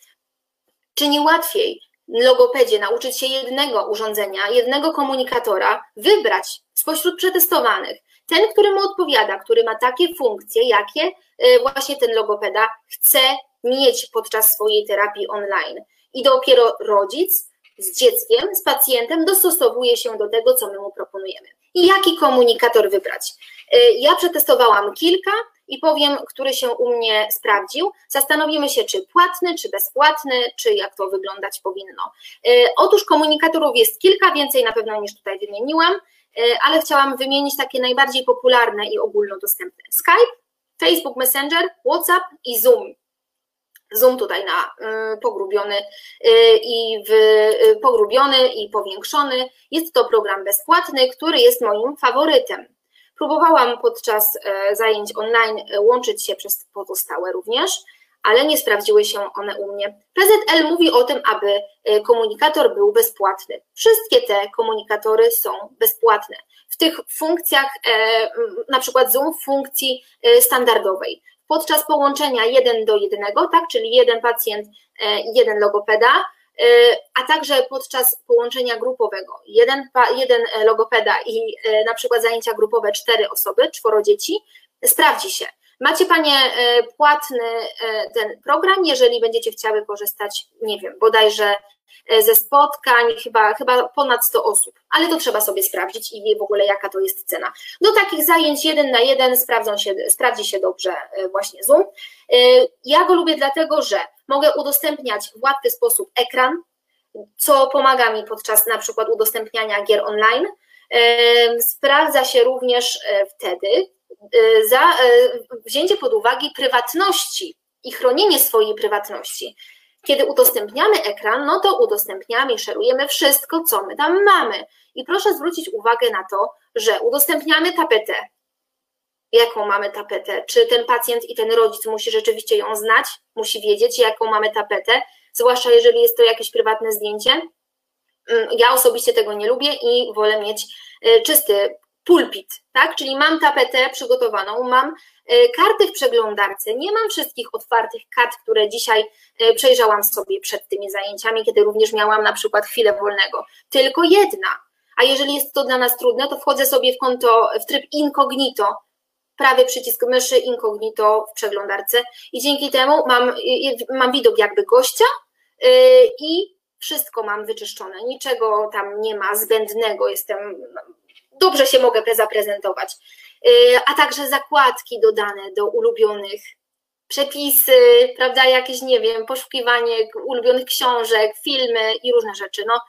czy nie łatwiej logopedzie nauczyć się jednego urządzenia, jednego komunikatora, wybrać spośród przetestowanych ten, który mu odpowiada, który ma takie funkcje, jakie y, właśnie ten logopeda chce mieć podczas swojej terapii online. I dopiero rodzic z dzieckiem, z pacjentem dostosowuje się do tego, co my mu proponujemy. I jaki komunikator wybrać? Y, ja przetestowałam kilka i powiem, który się u mnie sprawdził. Zastanowimy się, czy płatny, czy bezpłatny, czy jak to wyglądać powinno. Y, otóż komunikatorów jest kilka, więcej na pewno niż tutaj wymieniłam. E, ale chciałam wymienić takie najbardziej popularne i ogólnodostępne. Skype, Facebook Messenger, WhatsApp i Zoom. Zoom tutaj na y, pogrubiony y, i w, y, pogrubiony i powiększony. Jest to program bezpłatny, który jest moim faworytem. Próbowałam podczas e, zajęć online łączyć się przez pozostałe również, ale nie sprawdziły się one u mnie. PZL mówi o tym, aby komunikator był bezpłatny. Wszystkie te komunikatory są bezpłatne. W tych funkcjach, na przykład Zoom funkcji standardowej. Podczas połączenia 1 do 1, tak, czyli jeden pacjent, jeden logopeda, E, a także podczas połączenia grupowego. Jeden, jeden logopeda i e, na przykład zajęcia grupowe cztery osoby, czworo dzieci, sprawdzi się. Macie Panie e, płatny ten program, jeżeli będziecie chciały korzystać, nie wiem, bodajże ze spotkań, chyba, chyba ponad 100 osób, ale to trzeba sobie sprawdzić i wie w ogóle jaka to jest cena. Do takich zajęć jeden na jeden sprawdzą się, sprawdzi się dobrze właśnie Zoom. Ja go lubię dlatego, że mogę udostępniać w łatwy sposób ekran, co pomaga mi podczas na przykład udostępniania gier online. Sprawdza się również e, wtedy e, za e, wzięcie pod uwagę prywatności i chronienie swojej prywatności. Kiedy udostępniamy ekran, no to udostępniamy i szerujemy wszystko, co my tam mamy. I proszę zwrócić uwagę na to, że udostępniamy tapetę, jaką mamy tapetę, czy ten pacjent i ten rodzic musi rzeczywiście ją znać, musi wiedzieć, jaką mamy tapetę, zwłaszcza jeżeli jest to jakieś prywatne zdjęcie. Mm, ja osobiście tego nie lubię i wolę mieć e, czysty pulpit, tak? Czyli mam tapetę przygotowaną, mam e, karty w przeglądarce, nie mam wszystkich otwartych kart, które dzisiaj e, przejrzałam sobie przed tymi zajęciami, kiedy również miałam na przykład chwilę wolnego, tylko jedna. A jeżeli jest to dla nas trudne, to wchodzę sobie w konto, w tryb incognito, prawy przycisk myszy incognito w przeglądarce i dzięki temu mam, mam widok jakby gościa y, i wszystko mam wyczyszczone, niczego tam nie ma zbędnego, jestem, dobrze się mogę zaprezentować, y, a także zakładki dodane do ulubionych przepisy, prawda, jakieś, nie wiem, poszukiwanie ulubionych książek, filmy i różne rzeczy. No,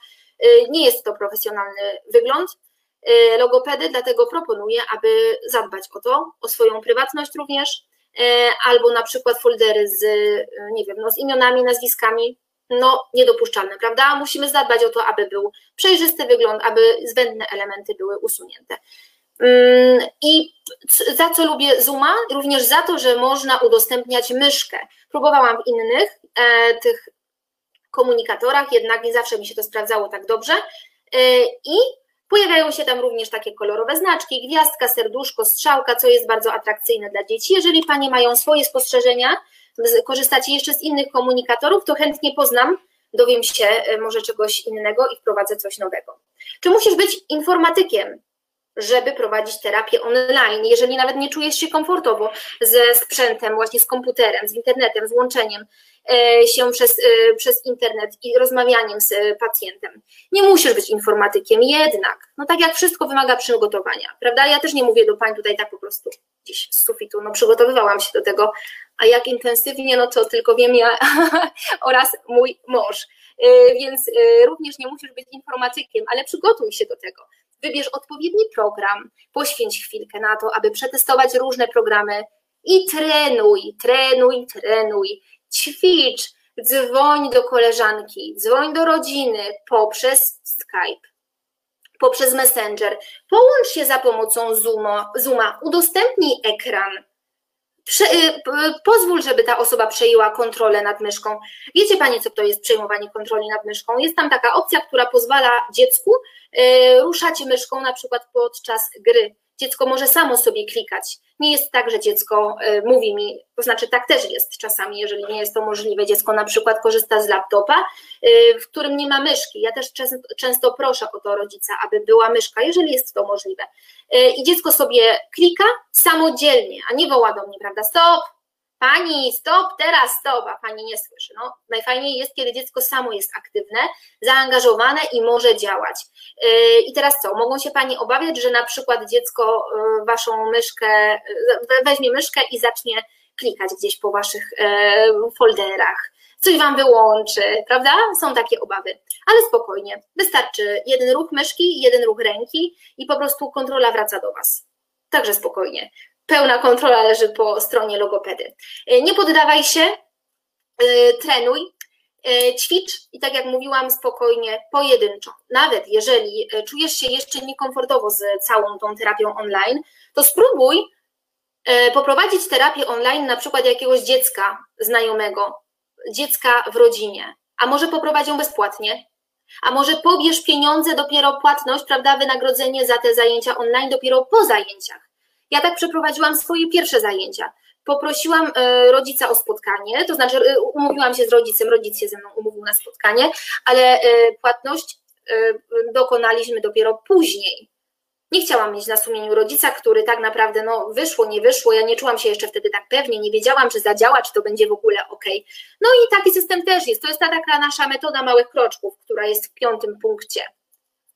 y, nie jest to profesjonalny wygląd, Y, logopedy, dlatego proponuję, aby zadbać o to, o swoją prywatność również, albo na przykład foldery z, nie wiem, no z imionami, nazwiskami, no niedopuszczalne, prawda? Musimy zadbać o to, aby był przejrzysty wygląd, aby zbędne elementy były usunięte. Mm, I za co lubię Zooma? Również za to, że można udostępniać myszkę. Próbowałam w innych e, tych komunikatorach, jednak nie zawsze mi się to sprawdzało tak dobrze. E, I Pojawiają się tam również takie kolorowe znaczki, gwiazdka, serduszko, strzałka, co jest bardzo atrakcyjne dla dzieci. Jeżeli Panie mają swoje spostrzeżenia, korzystacie jeszcze z innych komunikatorów, to chętnie poznam, dowiem się e, może czegoś innego i wprowadzę coś nowego. Czy musisz być informatykiem? żeby prowadzić terapię online, jeżeli nawet nie czujesz się komfortowo ze sprzętem, właśnie z komputerem, z internetem, z łączeniem e, się przez, e, przez internet i rozmawianiem z pacjentem. Nie musisz być informatykiem, jednak, no tak jak wszystko wymaga przygotowania, prawda? Ja też nie mówię do pań tutaj tak po prostu gdzieś z sufitu, no przygotowywałam się do tego, a jak intensywnie, no to tylko wiem ja [laughs] oraz mój mąż. E, więc również nie musisz być informatykiem, ale przygotuj się do tego. Wybierz odpowiedni program, poświęć chwilkę na to, aby przetestować różne programy i trenuj, trenuj, trenuj, ćwicz, dzwoń do koleżanki, dzwoń do rodziny poprzez Skype, poprzez Messenger, połącz się za pomocą Zooma, Zooma. Udostępnij ekran, Prze, y, pozwól, żeby ta osoba przejęła kontrolę nad myszką. Wiecie Panie, co to jest przejmowanie kontroli nad myszką? Jest tam taka opcja, która pozwala dziecku y, ruszać myszką na przykład podczas gry dziecko może samo sobie klikać. Nie jest tak, że dziecko y, mówi mi, to znaczy tak też jest czasami, jeżeli nie jest to możliwe. Dziecko na przykład korzysta z laptopa, y, w którym nie ma myszki. Ja też często proszę o to rodzica, aby była myszka, jeżeli jest to możliwe. Y, I dziecko sobie klika samodzielnie, a nie woła do mnie, prawda? Stop, Pani, stop, teraz stop, a pani nie słyszy. No, najfajniej jest, kiedy dziecko samo jest aktywne, zaangażowane i może działać. Yy, I teraz co? Mogą się pani obawiać, że na przykład dziecko yy, waszą myszkę, yy, weźmie myszkę i zacznie klikać gdzieś po waszych folderach, coś wam wyłączy, prawda? Są takie obawy, ale spokojnie. Wystarczy jeden ruch myszki, jeden ruch ręki i po prostu kontrola wraca do was. Także spokojnie pełna kontrola leży po stronie logopedy. E, nie poddawaj się, e, trenuj, e, ćwicz i tak jak mówiłam, spokojnie, pojedynczo. Nawet jeżeli czujesz się jeszcze niekomfortowo z całą tą terapią online, to spróbuj poprowadzić terapię online na przykład jakiegoś dziecka znajomego, dziecka w rodzinie, a może poprowadź ją bezpłatnie, a może pobierz pieniądze, dopiero płatność, prawda, wynagrodzenie za te zajęcia online dopiero po zajęciach. Ja tak przeprowadziłam swoje pierwsze zajęcia. Poprosiłam e, rodzica o spotkanie, to znaczy e, umówiłam się z rodzicem, rodzic się ze mną umówił na spotkanie, ale e, płatność dokonaliśmy dopiero później. Nie chciałam mieć na sumieniu rodzica, który tak naprawdę, no wyszło, nie wyszło, ja nie czułam się jeszcze wtedy tak pewnie, nie wiedziałam, czy zadziała, czy to będzie w ogóle ok. No i taki system też jest, to jest ta taka nasza metoda małych kroczków, która jest w piątym punkcie.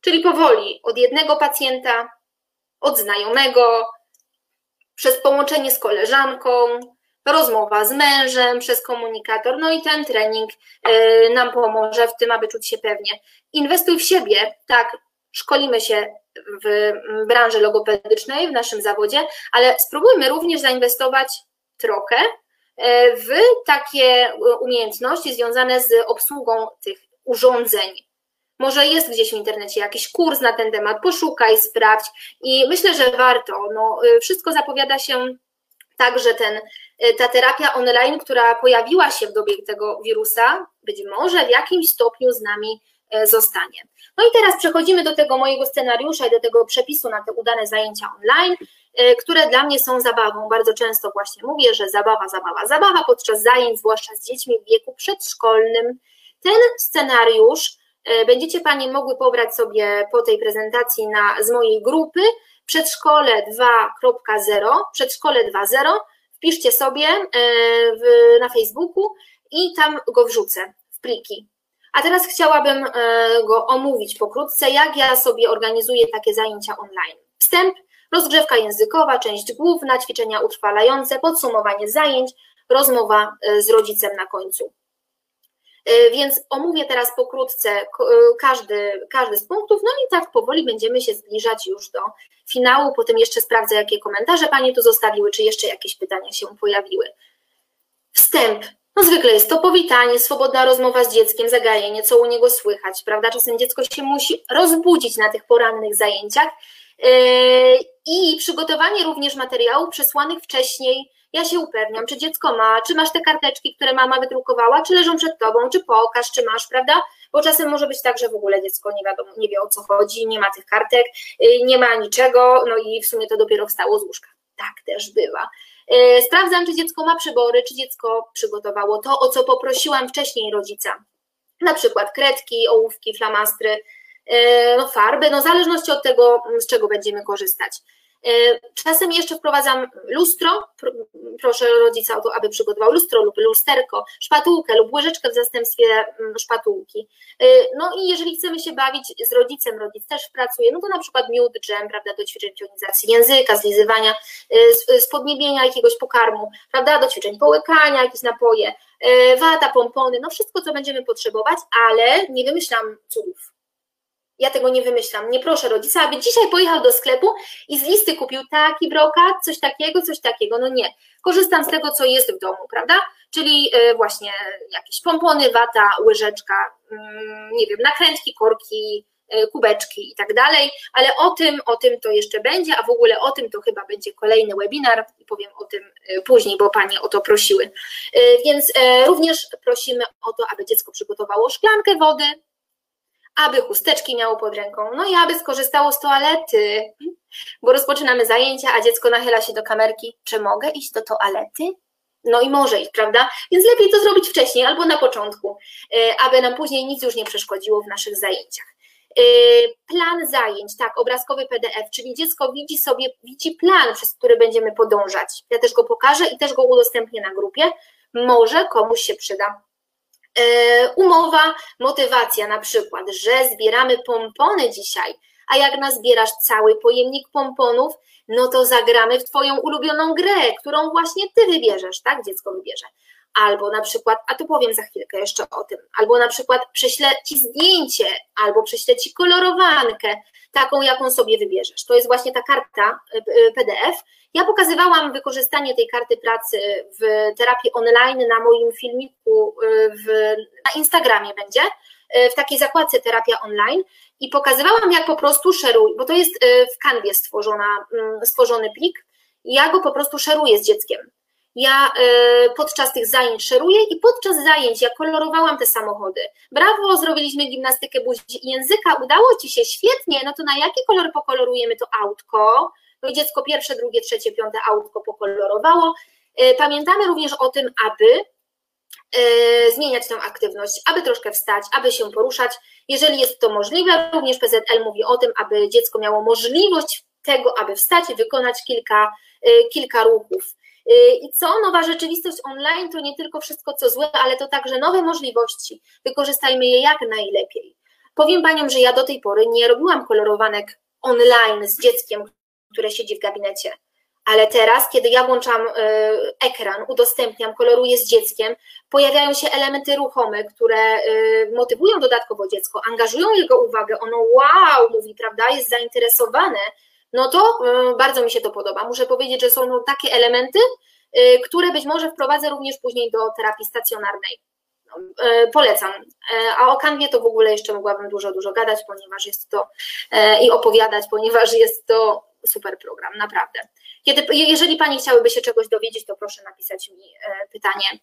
Czyli powoli, od jednego pacjenta, od znajomego, przez połączenie z koleżanką, rozmowa z mężem przez komunikator, no i ten trening e, nam pomoże w tym, aby czuć się pewnie. Inwestuj w siebie, tak, szkolimy się w branży logopedycznej, w naszym zawodzie, ale spróbujmy również zainwestować trochę e, w takie umiejętności związane z obsługą tych urządzeń. Może jest gdzieś w internecie jakiś kurs na ten temat, poszukaj, sprawdź i myślę, że warto. No, y, wszystko zapowiada się tak, że ten, y, ta terapia online, która pojawiła się w dobie tego wirusa, być może w jakimś stopniu z nami y, zostanie. No i teraz przechodzimy do tego mojego scenariusza i do tego przepisu na te udane zajęcia online, które dla mnie są zabawą. Bardzo często właśnie mówię, że zabawa, zabawa, zabawa podczas zajęć, zwłaszcza z dziećmi w wieku przedszkolnym. Ten scenariusz będziecie Panie mogły pobrać sobie po tej prezentacji na, z mojej grupy Przedszkole 2.0, Przedszkole 2.0, wpiszcie sobie e, w, na Facebooku i tam go wrzucę w pliki. A teraz chciałabym e, go omówić pokrótce, jak ja sobie organizuję takie zajęcia online. Wstęp, rozgrzewka językowa, część główna, ćwiczenia utrwalające, podsumowanie zajęć, rozmowa z rodzicem na końcu. E, więc omówię teraz pokrótce e, każdy, każdy z punktów, no i tak powoli będziemy się zbliżać już do finału. Potem jeszcze sprawdzę, jakie komentarze Panie tu zostawiły, czy jeszcze jakieś pytania się pojawiły. Wstęp. No zwykle jest to powitanie, swobodna rozmowa z dzieckiem, zagajenie, co u niego słychać, prawda? Czasem dziecko się musi rozbudzić na tych porannych zajęciach e, i przygotowanie również materiałów przesłanych wcześniej ja się upewniam, czy dziecko ma, czy masz te karteczki, które mama wydrukowała, czy leżą przed tobą, czy pokaż, czy masz, prawda? Bo czasem może być tak, że w ogóle dziecko nie wiadomo, nie wie o co chodzi, nie ma tych kartek, y, nie ma niczego, no i w sumie to dopiero wstało z łóżka. Tak też bywa. Y, sprawdzam, czy dziecko ma przybory, czy dziecko przygotowało to, o co poprosiłam wcześniej rodzica. Na przykład kredki, ołówki, flamastry, y, no farby, no w zależności od tego, z czego będziemy korzystać. E, czasem jeszcze wprowadzam lustro, proszę rodzica o to, aby przygotował lustro lub lusterko, szpatułkę lub łyżeczkę w zastępstwie mm, szpatułki. E, no i jeżeli chcemy się bawić z rodzicem, rodzic też pracuje, no to na przykład miód, dżem, prawda, do ćwiczeń pionizacji języka, zlizywania, e, spodniebienia jakiegoś pokarmu, prawda, do ćwiczeń połykania, jakieś napoje, wata, pompony, no wszystko, co będziemy potrzebować, ale nie wymyślam cudów ja tego nie wymyślam. Nie proszę rodzica, aby dzisiaj pojechał do sklepu i z listy kupił taki brokat, coś takiego, coś takiego. No nie. Korzystam z tego, co jest w domu, prawda? Czyli e, właśnie jakieś pompony, wata, łyżeczka, mm, nie wiem, nakrętki, korki, e, kubeczki i tak dalej, ale o tym, o tym to jeszcze będzie, a w ogóle o tym to chyba będzie kolejny webinar i powiem o tym e, później, bo Panie o to prosiły. Więc również prosimy o to, aby dziecko przygotowało szklankę wody, aby chusteczki miało pod ręką, no i aby skorzystało z toalety, bo rozpoczynamy zajęcia, a dziecko nachyla się do kamerki, czy mogę iść do toalety? No i może iść, prawda? Więc lepiej to zrobić wcześniej albo na początku, e, aby nam później nic już nie przeszkodziło w naszych zajęciach. E, plan zajęć, tak, obrazkowy PDF, czyli dziecko widzi sobie, widzi plan, przez który będziemy podążać. Ja też go pokażę i też go udostępnię na grupie. Może komuś się przyda. E, umowa, motywacja na przykład, że zbieramy pompony dzisiaj, a jak nazbierasz cały pojemnik pomponów, no to zagramy w Twoją ulubioną grę, którą właśnie Ty wybierzesz, tak? Dziecko wybierze. Albo na przykład, a tu powiem za chwilkę jeszcze o tym, albo na przykład prześlę Ci zdjęcie, albo prześlę Ci kolorowankę, taką, jaką sobie wybierzesz. To jest właśnie ta karta e, e, PDF. Ja pokazywałam wykorzystanie tej karty pracy w terapii online na moim filmiku e, w, na Instagramie będzie, w takiej zakładce terapia online i pokazywałam, jak po prostu szeruj, bo to jest w kanwie stworzona, mm, stworzony plik ja go po prostu szeruję z dzieckiem. Ja y, podczas tych zajęć szeruję i podczas zajęć ja kolorowałam te samochody. Brawo, zrobiliśmy gimnastykę buzi języka, udało Ci się świetnie, no to na jaki kolor pokolorujemy to autko? No dziecko pierwsze, drugie, trzecie, piąte autko pokolorowało. Y, pamiętamy również o tym, aby y, zmieniać tę aktywność, aby troszkę wstać, aby się poruszać. Jeżeli jest to możliwe, również PZL mówi o tym, aby dziecko miało możliwość tego, aby wstać i wykonać kilka, kilka ruchów. Y, I co? Nowa rzeczywistość online to nie tylko wszystko, co złe, ale to także nowe możliwości. Wykorzystajmy je jak najlepiej. Powiem Paniom, że ja do tej pory nie robiłam kolorowanek online z dzieckiem, które siedzi w gabinecie. Ale teraz, kiedy ja włączam y, ekran, udostępniam, koloruję z dzieckiem, pojawiają się elementy ruchome, które y, motywują dodatkowo dziecko, angażują jego uwagę, ono wow, mówi, prawda, jest zainteresowane, no to y, bardzo mi się to podoba. Muszę powiedzieć, że są takie elementy, y, które być może wprowadzę również później do terapii stacjonarnej. No, y, polecam. A o kanwie to w ogóle jeszcze mogłabym dużo, dużo gadać, ponieważ jest to i opowiadać, ponieważ jest to super program, naprawdę. Kiedy, jeżeli Pani chciałyby się czegoś dowiedzieć, to proszę napisać mi pytanie.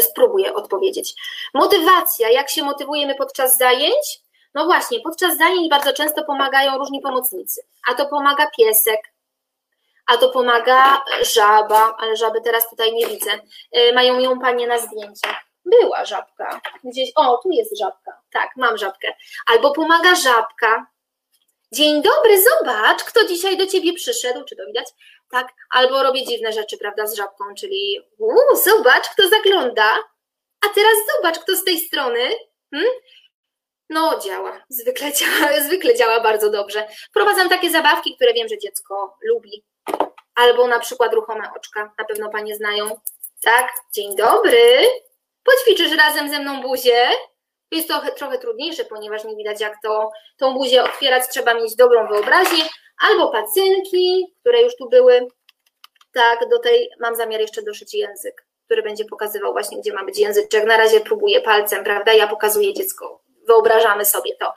Spróbuję odpowiedzieć. Motywacja, jak się motywujemy podczas zajęć? No właśnie, podczas zajęć bardzo często pomagają różni pomocnicy. A to pomaga piesek, a to pomaga żaba, ale żaby teraz tutaj nie widzę. E, mają ją panie na zdjęciach. Była żabka. Gdzieś, o, tu jest żabka. Tak, mam żabkę. Albo pomaga żabka. Dzień dobry, zobacz, kto dzisiaj do ciebie przyszedł, czy to widać? Tak, albo robię dziwne rzeczy, prawda, z żabką, czyli uuu, zobacz, kto zagląda. A teraz zobacz, kto z tej strony. Hmm? No, działa. Zwykle działa, [laughs] zwykle działa bardzo dobrze. Wprowadzam takie zabawki, które wiem, że dziecko lubi. Albo na przykład ruchome oczka. Na pewno panie znają. Tak, dzień dobry. Poćwiczysz razem ze mną buzię. Jest to trochę trudniejsze, ponieważ nie widać, jak to, tą buzię otwierać. Trzeba mieć dobrą wyobraźnię. Albo pacynki, które już tu były. Tak, do tej mam zamiar jeszcze doszyć język, który będzie pokazywał właśnie, gdzie ma być języczek. Na razie próbuję palcem, prawda? Ja pokazuję dziecko wyobrażamy sobie to.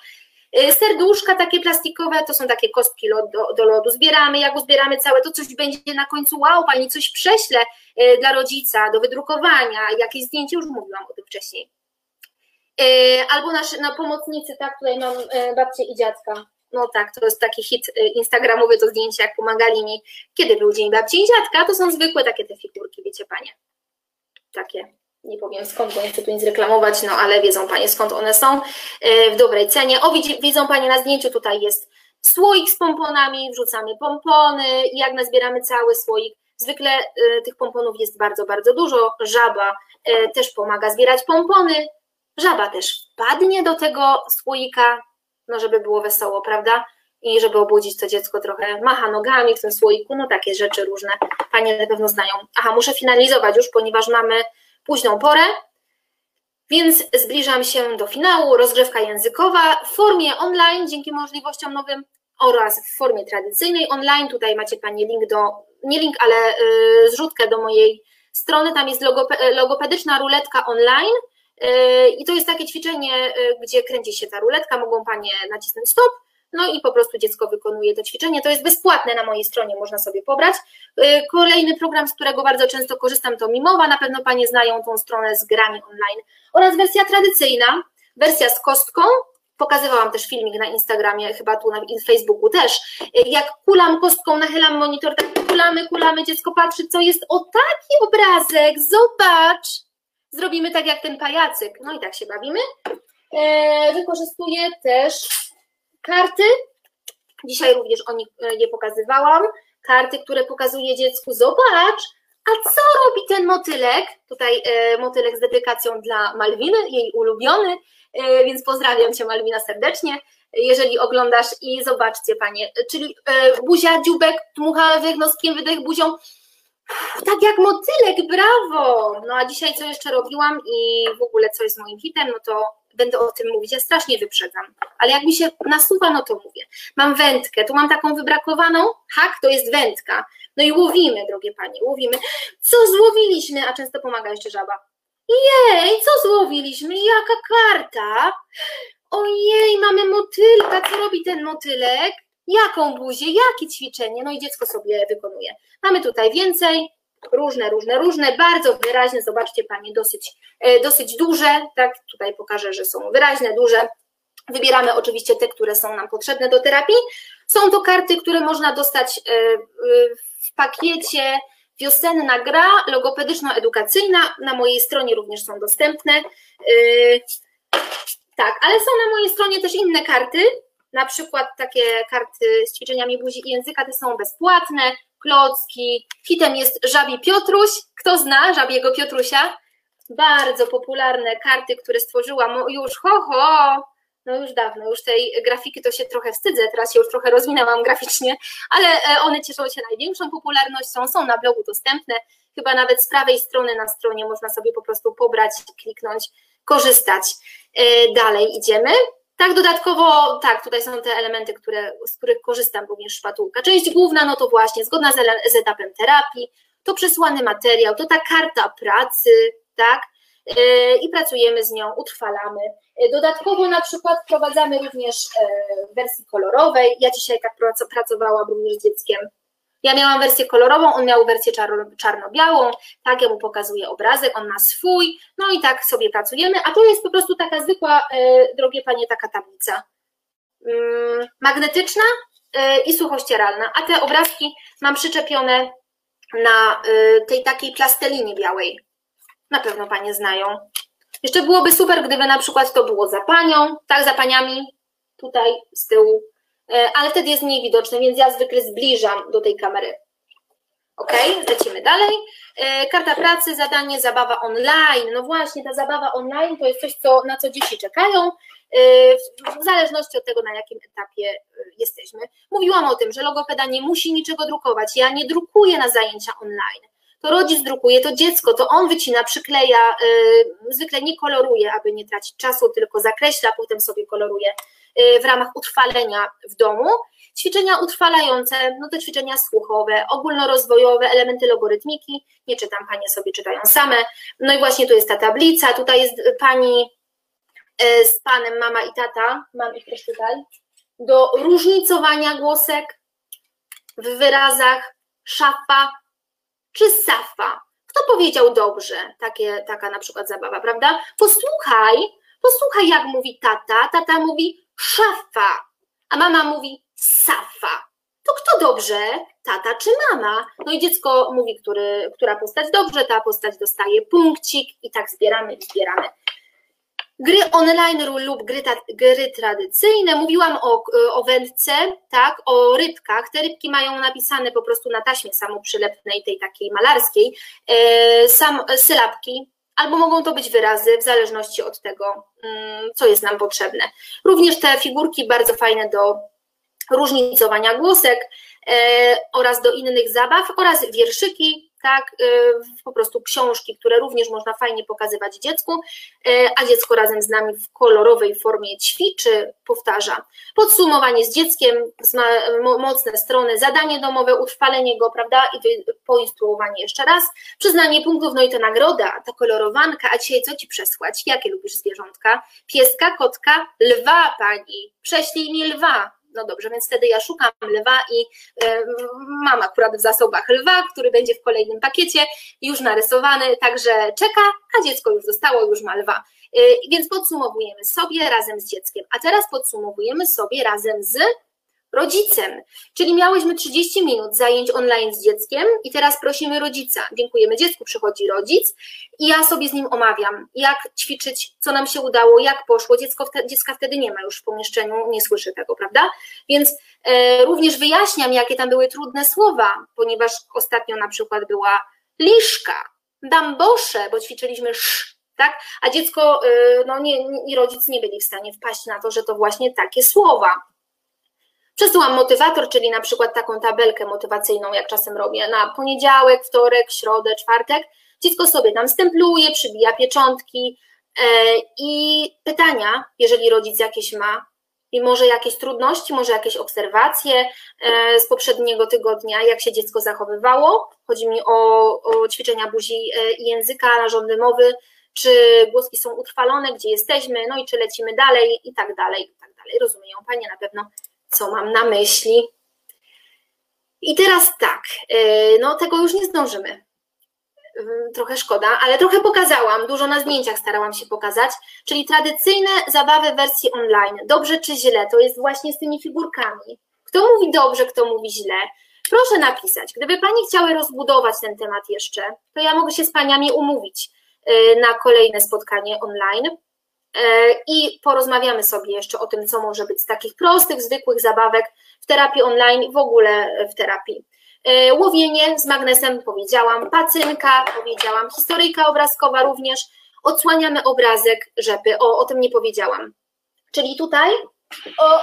Y, serduszka takie plastikowe, to są takie kostki do, do lodu. Zbieramy, jak uzbieramy całe, to coś będzie na końcu, wow, pani coś prześle y, dla rodzica do wydrukowania, jakieś zdjęcie, już mówiłam o tym wcześniej. Y, albo nasze, na pomocnicy, tak, tutaj mam babcię i dziadka. No tak, to jest taki hit instagramowy, to zdjęcie, jak pomagali mi, kiedy był Dzień Babci i Dziadka, to są zwykłe takie te figurki, wiecie panie. Takie nie powiem skąd, bo nie chcę tu nic reklamować, no ale wiedzą Panie skąd one są e, w dobrej cenie. O, widzą Panie na zdjęciu, tutaj jest słoik z pomponami, wrzucamy pompony i jak nazbieramy cały słoik, zwykle e, tych pomponów jest bardzo, bardzo dużo, żaba e, też pomaga zbierać pompony, żaba też wpadnie do tego słoika, no żeby było wesoło, prawda? I żeby obudzić to dziecko trochę, macha nogami w tym słoiku, no takie rzeczy różne, Panie na pewno znają. Aha, muszę finalizować już, ponieważ mamy późną porę, więc zbliżam się do finału. Rozgrzewka językowa w formie online dzięki możliwościom nowym oraz w formie tradycyjnej online. Tutaj macie Panie link do, nie link, ale yy, zrzutkę do mojej strony. Tam jest logope, logopedyczna ruletka online. Yy, I to jest takie ćwiczenie, gdzie kręci się ta ruletka. Mogą Panie nacisnąć stop no i po prostu dziecko wykonuje to ćwiczenie. To jest bezpłatne na mojej stronie, można sobie pobrać. Y, kolejny program, z którego bardzo często korzystam, to Mimowa. Na pewno Panie znają tą stronę z grami online. Oraz wersja tradycyjna, wersja z kostką. Pokazywałam też filmik na Instagramie, chyba tu na Facebooku też. Y, jak kulam kostką, nachylam monitor, tak kulamy, kulamy, dziecko patrzy, co jest. O taki obrazek, zobacz. Zrobimy tak jak ten pajacyk. No i tak się bawimy. Y, wykorzystuję też Karty, dzisiaj również o nich je pokazywałam, karty, które pokazuje dziecku, zobacz, a co robi ten motylek? Tutaj e, motylek z dedykacją dla Malwiny, jej ulubiony, e, więc pozdrawiam Cię Malwina serdecznie, jeżeli oglądasz i zobaczcie Panie, czyli e, buzia, dziubek, dmucha wydech wydech buzią, tak jak motylek, brawo! No a dzisiaj co jeszcze robiłam i w ogóle co jest moim hitem, no to będę o tym mówić, ja strasznie wyprzedzam, ale jak mi się nasuwa, no to mówię. Mam wędkę, tu mam taką wybrakowaną, hak to jest wędka, no i łowimy, drogie panie, łowimy. Co złowiliśmy, a często pomaga jeszcze żaba. Jej, co złowiliśmy, jaka karta? Ojej, mamy motylka, co robi ten motylek? jaką buzię, jakie ćwiczenie, no i dziecko sobie wykonuje. Mamy tutaj więcej, różne, różne, różne, bardzo wyraźne, zobaczcie Panie, dosyć, e, dosyć duże, tak, tutaj pokażę, że są wyraźne, duże, Wybieramy oczywiście te, które są nam potrzebne do terapii. Są to karty, które można dostać e, w pakiecie Wiosenna gra logopedyczno-edukacyjna. Na mojej stronie również są dostępne. E, tak, ale są na mojej stronie też inne karty, na przykład takie karty z ćwiczeniami buzi i języka, te są bezpłatne, klocki, hitem jest żabi Piotruś, kto zna żabiego Piotrusia? Bardzo popularne karty, które stworzyłam. Już, ho, ho, no już dawno, już tej grafiki to się trochę wstydzę, teraz się już trochę rozwinęłam graficznie, ale e, one cieszą się największą popularnością, są na blogu dostępne, chyba nawet z prawej strony na stronie można sobie po prostu pobrać, kliknąć, korzystać. E, dalej idziemy. Tak, dodatkowo, tak, tutaj są te elementy, które, z których korzystam, również szpatułka. Część główna, no to właśnie zgodna z, z etapem terapii, to przesłany materiał, to ta karta pracy, tak, E, i pracujemy z nią, utrwalamy. E, dodatkowo na przykład wprowadzamy również e, w wersji kolorowej. Ja dzisiaj tak pracowałam również z dzieckiem. Ja miałam wersję kolorową, on miał wersję czarno-białą, tak, ja mu pokazuję obrazek, on ma swój, no i tak sobie pracujemy, a to jest po prostu taka zwykła, drogie panie, taka tablica mm, magnetyczna i suchościeralna, a te obrazki mam przyczepione na tej takiej plasteliny białej, na pewno Panie znają. Jeszcze byłoby super, gdyby na przykład to było za Panią, tak, za Paniami, tutaj z tyłu, e, ale wtedy jest mniej widoczne, więc ja zwykle zbliżam do tej kamery. Ok, lecimy dalej. E, karta pracy, zadanie, zabawa online. No właśnie, ta zabawa online to jest coś, co, na co dzieci czekają, e, w zależności od tego, na jakim etapie jesteśmy. Mówiłam o tym, że logopeda nie musi niczego drukować. Ja nie drukuję na zajęcia online to rodzic drukuje, to dziecko, to on wycina, przykleja, yy, zwykle nie koloruje, aby nie tracić czasu, tylko zakreśla, potem sobie koloruje yy, w ramach utrwalenia w domu. Ćwiczenia utrwalające, no to ćwiczenia słuchowe, ogólnorozwojowe, elementy logorytmiki, nie czytam, panie sobie czytają same. No i właśnie tu jest ta tablica, tutaj jest pani yy, z panem, mama i tata, mam ich też tutaj, do różnicowania głosek w wyrazach, szafa, czy safa? Kto powiedział dobrze? Takie, taka na przykład zabawa, prawda? Posłuchaj, posłuchaj jak mówi tata. Tata mówi szafa, a mama mówi safa. To kto dobrze? Tata czy mama? No i dziecko mówi, który, która postać dobrze, ta postać dostaje punkcik i tak zbieramy i zbieramy. Gry online lub gry, gry tradycyjne. Mówiłam o, o wędce, tak, o rybkach. Te rybki mają napisane po prostu na taśmie samoprzylepnej, tej takiej malarskiej, e, sam, sylabki, albo mogą to być wyrazy, w zależności od tego, mm, co jest nam potrzebne. Również te figurki bardzo fajne do różnicowania głosek e, oraz do innych zabaw oraz wierszyki, tak, y, po prostu książki, które również można fajnie pokazywać dziecku, y, a dziecko razem z nami w kolorowej formie ćwiczy, powtarza. Podsumowanie z dzieckiem, mocne strony, zadanie domowe, utrwalenie go, prawda, i poinstruowanie jeszcze raz, przyznanie punktów, no i to nagroda, ta kolorowanka, a dzisiaj co Ci przesłać? Jakie lubisz zwierzątka? Pieska, kotka, lwa, Pani, prześlij mi lwa, no dobrze, więc wtedy ja szukam lwa i y, mam akurat w zasobach lwa, który będzie w kolejnym pakiecie już narysowany, także czeka, a dziecko już zostało, już ma lwa. Y, więc podsumowujemy sobie razem z dzieckiem, a teraz podsumowujemy sobie razem z rodzicem. Czyli miałyśmy 30 minut zajęć online z dzieckiem i teraz prosimy rodzica. Dziękujemy dziecku, przychodzi rodzic i ja sobie z nim omawiam, jak ćwiczyć, co nam się udało, jak poszło. Dziecko wtedy, dziecka wtedy nie ma już w pomieszczeniu, nie słyszy tego, prawda? Więc e, również wyjaśniam, jakie tam były trudne słowa, ponieważ ostatnio na przykład była liszka, bambosze, bo ćwiczyliśmy sz, tak? A dziecko, e, no nie, nie, rodzic nie byli w stanie wpaść na to, że to właśnie takie słowa. Przesyłam motywator, czyli na przykład taką tabelkę motywacyjną, jak czasem robię, na poniedziałek, wtorek, środę, czwartek. Dziecko sobie tam stempluje, przybija pieczątki e, i pytania, jeżeli rodzic jakieś ma, i może jakieś trudności, może jakieś obserwacje e, z poprzedniego tygodnia, jak się dziecko zachowywało. Chodzi mi o, o ćwiczenia buzi e, i języka, narządy mowy, czy głoski są utrwalone, gdzie jesteśmy, no i czy lecimy dalej i tak dalej, i tak dalej. Rozumieją Panie na pewno co mam na myśli. I teraz tak, y, no tego już nie zdążymy. Y, trochę szkoda, ale trochę pokazałam, dużo na zdjęciach starałam się pokazać, czyli tradycyjne zabawy w wersji online. Dobrze czy źle, to jest właśnie z tymi figurkami. Kto mówi dobrze, kto mówi źle. Proszę napisać, gdyby Pani chciały rozbudować ten temat jeszcze, to ja mogę się z Paniami umówić y, na kolejne spotkanie online i porozmawiamy sobie jeszcze o tym, co może być z takich prostych, zwykłych zabawek w terapii online, w ogóle w terapii. E, łowienie z magnesem powiedziałam, pacynka powiedziałam, historyjka obrazkowa również, odsłaniamy obrazek, żeby, o, o tym nie powiedziałam. Czyli tutaj, o,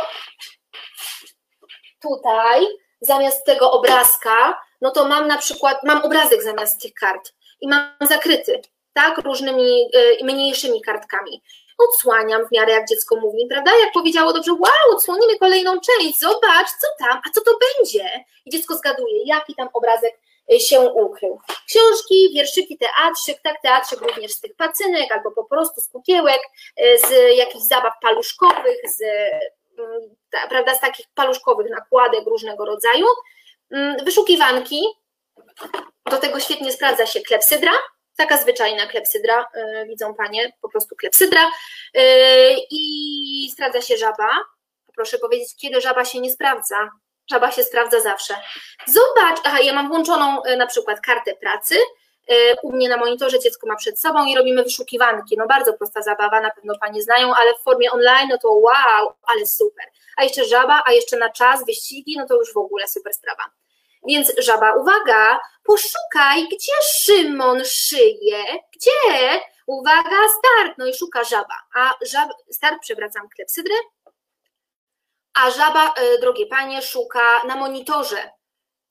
tutaj, zamiast tego obrazka, no to mam na przykład, mam obrazek zamiast tych kart. I mam zakryty, tak, różnymi y, mniejszymi kartkami odsłaniam w miarę jak dziecko mówi, prawda? Jak powiedziało dobrze, wow, odsłonimy kolejną część, zobacz, co tam, a co to będzie? I dziecko zgaduje, jaki tam obrazek y, się ukrył. Książki, wierszyki, teatrzyk, tak, teatrzyk również z tych pacynek, albo po prostu z kukiełek, y, z jakichś zabaw paluszkowych, z, mm, prawda, z takich paluszkowych nakładek różnego rodzaju. Mm, wyszukiwanki, do tego świetnie sprawdza się klepsydra, taka zwyczajna klepsydra, yy, widzą Panie, po prostu klepsydra yy, i sprawdza się żaba. Proszę powiedzieć, kiedy żaba się nie sprawdza. Żaba się sprawdza zawsze. Zobacz, aha, ja mam włączoną yy, na przykład kartę pracy, u mnie na monitorze dziecko ma przed sobą i robimy wyszukiwanki. No bardzo prosta zabawa, na pewno Panie znają, ale w formie online, no to wow, ale super. A jeszcze żaba, a jeszcze na czas, wyścigi, no to już w ogóle super sprawa. Więc żaba, uwaga, poszukaj, gdzie Szymon szyje, gdzie? Uwaga, start, no i szuka żaba, a żab, start przewracam klepsydrę, a żaba, e, drogie panie, szuka na monitorze.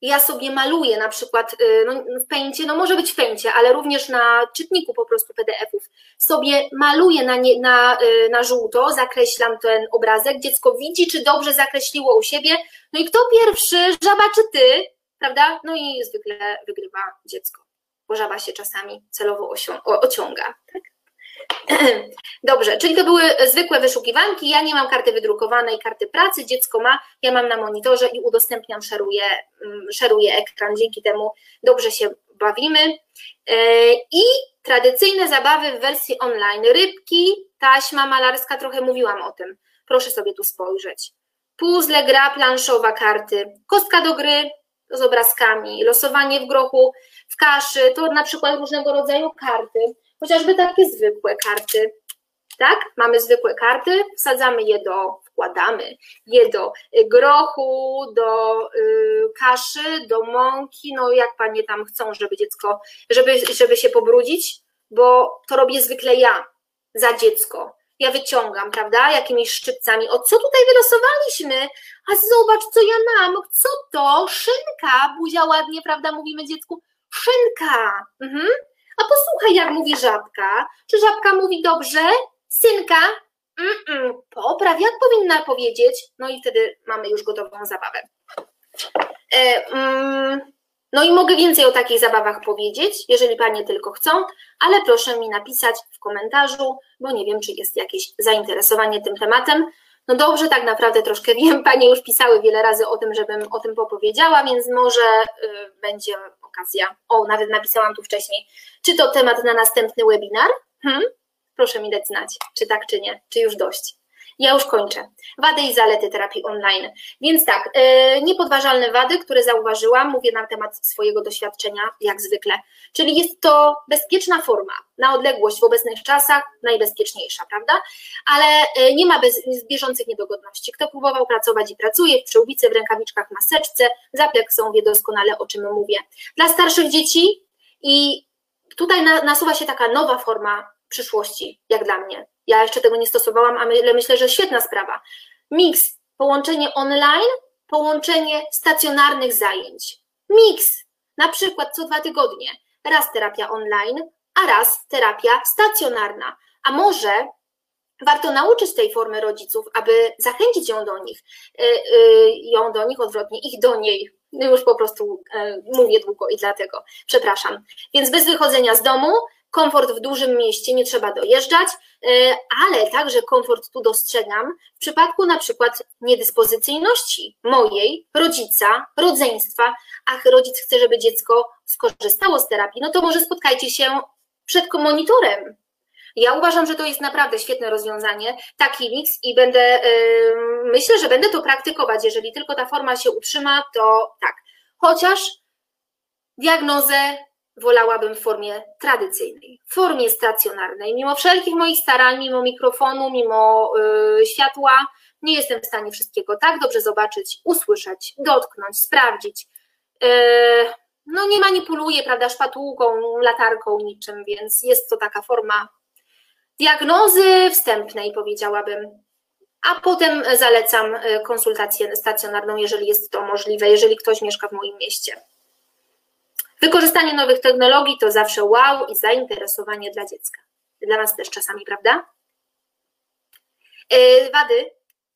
Ja sobie maluję na przykład e, no, w pęcie, no może być w pęcie, ale również na czytniku po prostu PDF-ów. Sobie maluję na, nie, na, e, na żółto, zakreślam ten obrazek, dziecko widzi, czy dobrze zakreśliło u siebie. No i kto pierwszy, żaba czy ty? Prawda? No i zwykle wygrywa dziecko, bo żaba się czasami celowo ociąga. Tak? [clears throat] Dobrze, czyli to były zwykłe wyszukiwanki. Ja nie mam karty wydrukowanej, karty pracy, dziecko ma, ja mam na monitorze i udostępniam, szeruję, mm, szeruję ekran. Dzięki temu dobrze się bawimy. E, I tradycyjne zabawy w wersji online. Rybki, taśma malarska, trochę mówiłam o tym. Proszę sobie tu spojrzeć. Puzzle, gra planszowa, karty, kostka do gry, z obrazkami, losowanie w grochu, w kaszy, to na przykład różnego rodzaju karty, chociażby takie zwykłe karty. Tak, mamy zwykłe karty, wsadzamy je do, wkładamy je do y, grochu, do y, kaszy, do mąki, no jak panie tam chcą, żeby dziecko, żeby, żeby się pobrudzić, bo to robię zwykle ja za dziecko ja wyciągam, prawda, jakimiś szczypcami. O co tutaj wylosowaliśmy? A zobacz, co ja mam. Co to? Szynka. Buzia ładnie, prawda, mówimy dziecku. Szynka. Mhm. A posłuchaj, jak mówi żabka. Czy żabka mówi dobrze? Synka? Mm-mm. Popraw, jak powinna powiedzieć? No i wtedy mamy już gotową zabawę. E, mm, no i mogę więcej o takich zabawach powiedzieć, jeżeli Panie tylko chcą, ale proszę mi napisać w komentarzu, bo nie wiem, czy jest jakieś zainteresowanie tym tematem. No dobrze, tak naprawdę troszkę [laughs] wiem, Panie już pisały wiele razy o tym, żebym o tym popowiedziała, więc może y, będzie okazja. O, nawet napisałam tu wcześniej. Czy to temat na następny webinar? Hmm? Proszę mi dać znać, czy tak, czy nie, czy już dość. Ja już kończę. Wady i zalety terapii online. Więc tak, yy, niepodważalne wady, które zauważyłam, mówię na temat swojego doświadczenia, jak zwykle. Czyli jest to bezpieczna forma, na odległość w obecnych czasach najbezpieczniejsza, prawda? Ale yy, nie ma bez, bieżących niedogodności. Kto próbował pracować i pracuje w przyłbicy, w rękawiczkach, maseczce, zapleksą wie doskonale, o czym mówię. Dla starszych dzieci i tutaj na, nasuwa się taka nowa forma przyszłości, jak dla mnie. Ja jeszcze tego nie stosowałam, ale myślę, że świetna sprawa. Miks, połączenie online, połączenie stacjonarnych zajęć. Miks, na przykład co dwa tygodnie. Raz terapia online, a raz terapia stacjonarna. A może warto nauczyć tej formy rodziców, aby zachęcić ją do nich, y, y, ją do nich odwrotnie, ich do niej. Już po prostu y, mówię długo i dlatego, przepraszam. Więc bez wychodzenia z domu, komfort w dużym mieście, nie trzeba dojeżdżać, e, ale także komfort tu dostrzegam w przypadku na przykład niedyspozycyjności mojej, rodzica, rodzeństwa, a rodzic chce, żeby dziecko skorzystało z terapii, no to może spotkajcie się przed monitorem. Ja uważam, że to jest naprawdę świetne rozwiązanie, taki miks i będę, yy, myślę, że będę to praktykować. Jeżeli tylko ta forma się utrzyma, to tak. Chociaż diagnozę wolałabym w formie tradycyjnej, w formie stacjonarnej. Mimo wszelkich moich starań, mimo mikrofonu, mimo yy, światła, nie jestem w stanie wszystkiego tak dobrze zobaczyć, usłyszeć, dotknąć, sprawdzić. Yy, no nie manipuluję, prawda, szpatułką, latarką, niczym, więc jest to taka forma diagnozy wstępnej, powiedziałabym. A potem zalecam y, konsultację stacjonarną, jeżeli jest to możliwe, jeżeli ktoś mieszka w moim mieście. Wykorzystanie nowych technologii to zawsze wow i zainteresowanie dla dziecka. Dla nas też czasami, prawda? Y, wady.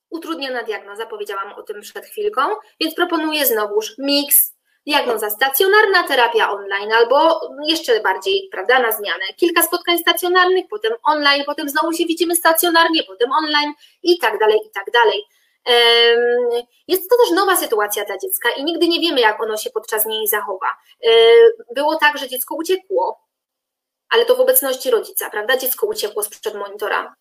Utrudniona diagnoza, powiedziałam o tym przed chwilką, więc proponuję znowuż miks diagnoza stacjonarna, terapia online albo jeszcze bardziej, prawda, na zmianę. Kilka spotkań stacjonarnych, potem online, potem znowu się widzimy stacjonarnie, potem online i tak dalej, i tak dalej. Jest to też nowa sytuacja dla dziecka i nigdy nie wiemy, jak ono się podczas niej zachowa. Było tak, że dziecko uciekło, ale to w obecności rodzica, prawda? Dziecko uciekło sprzed monitora.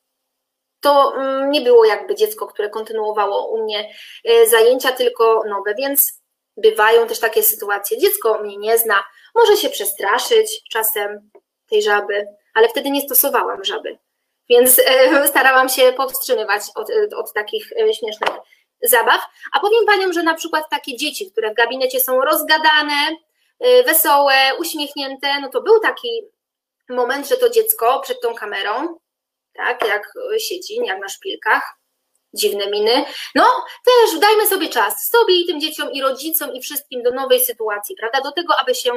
To mm, nie było jakby dziecko, które kontynuowało u mnie e, zajęcia, tylko nowe, więc bywają też takie sytuacje. Dziecko mnie nie zna, może się przestraszyć czasem tej żaby, ale wtedy nie stosowałam żaby. Więc e, starałam się powstrzymywać od, od takich e, śmiesznych zabaw. A powiem Paniom, że na przykład takie dzieci, które w gabinecie są rozgadane, e, wesołe, uśmiechnięte, no to był taki moment, że to dziecko przed tą kamerą, tak, jak siedzi, jak na szpilkach, dziwne miny. No, też dajmy sobie czas, sobie i tym dzieciom, i rodzicom, i wszystkim do nowej sytuacji, prawda? Do tego, aby się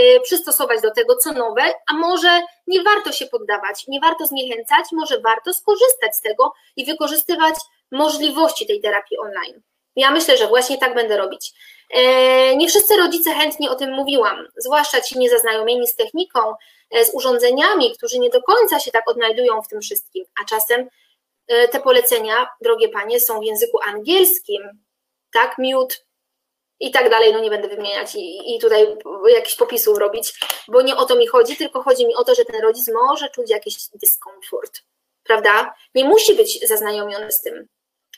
y, przystosować do tego, co nowe, a może nie warto się poddawać, nie warto zniechęcać, może warto skorzystać z tego i wykorzystywać możliwości tej terapii online. Ja myślę, że właśnie tak będę robić. E, nie wszyscy rodzice chętnie o tym mówiłam, zwłaszcza ci niezaznajomieni z techniką, e, z urządzeniami, którzy nie do końca się tak odnajdują w tym wszystkim, a czasem te polecenia, drogie panie, są w języku angielskim, tak, miód i tak dalej, no nie będę wymieniać i, i tutaj jakichś popisów robić, bo nie o to mi chodzi, tylko chodzi mi o to, że ten rodzic może czuć jakiś dyskomfort, prawda? Nie musi być zaznajomiony z tym.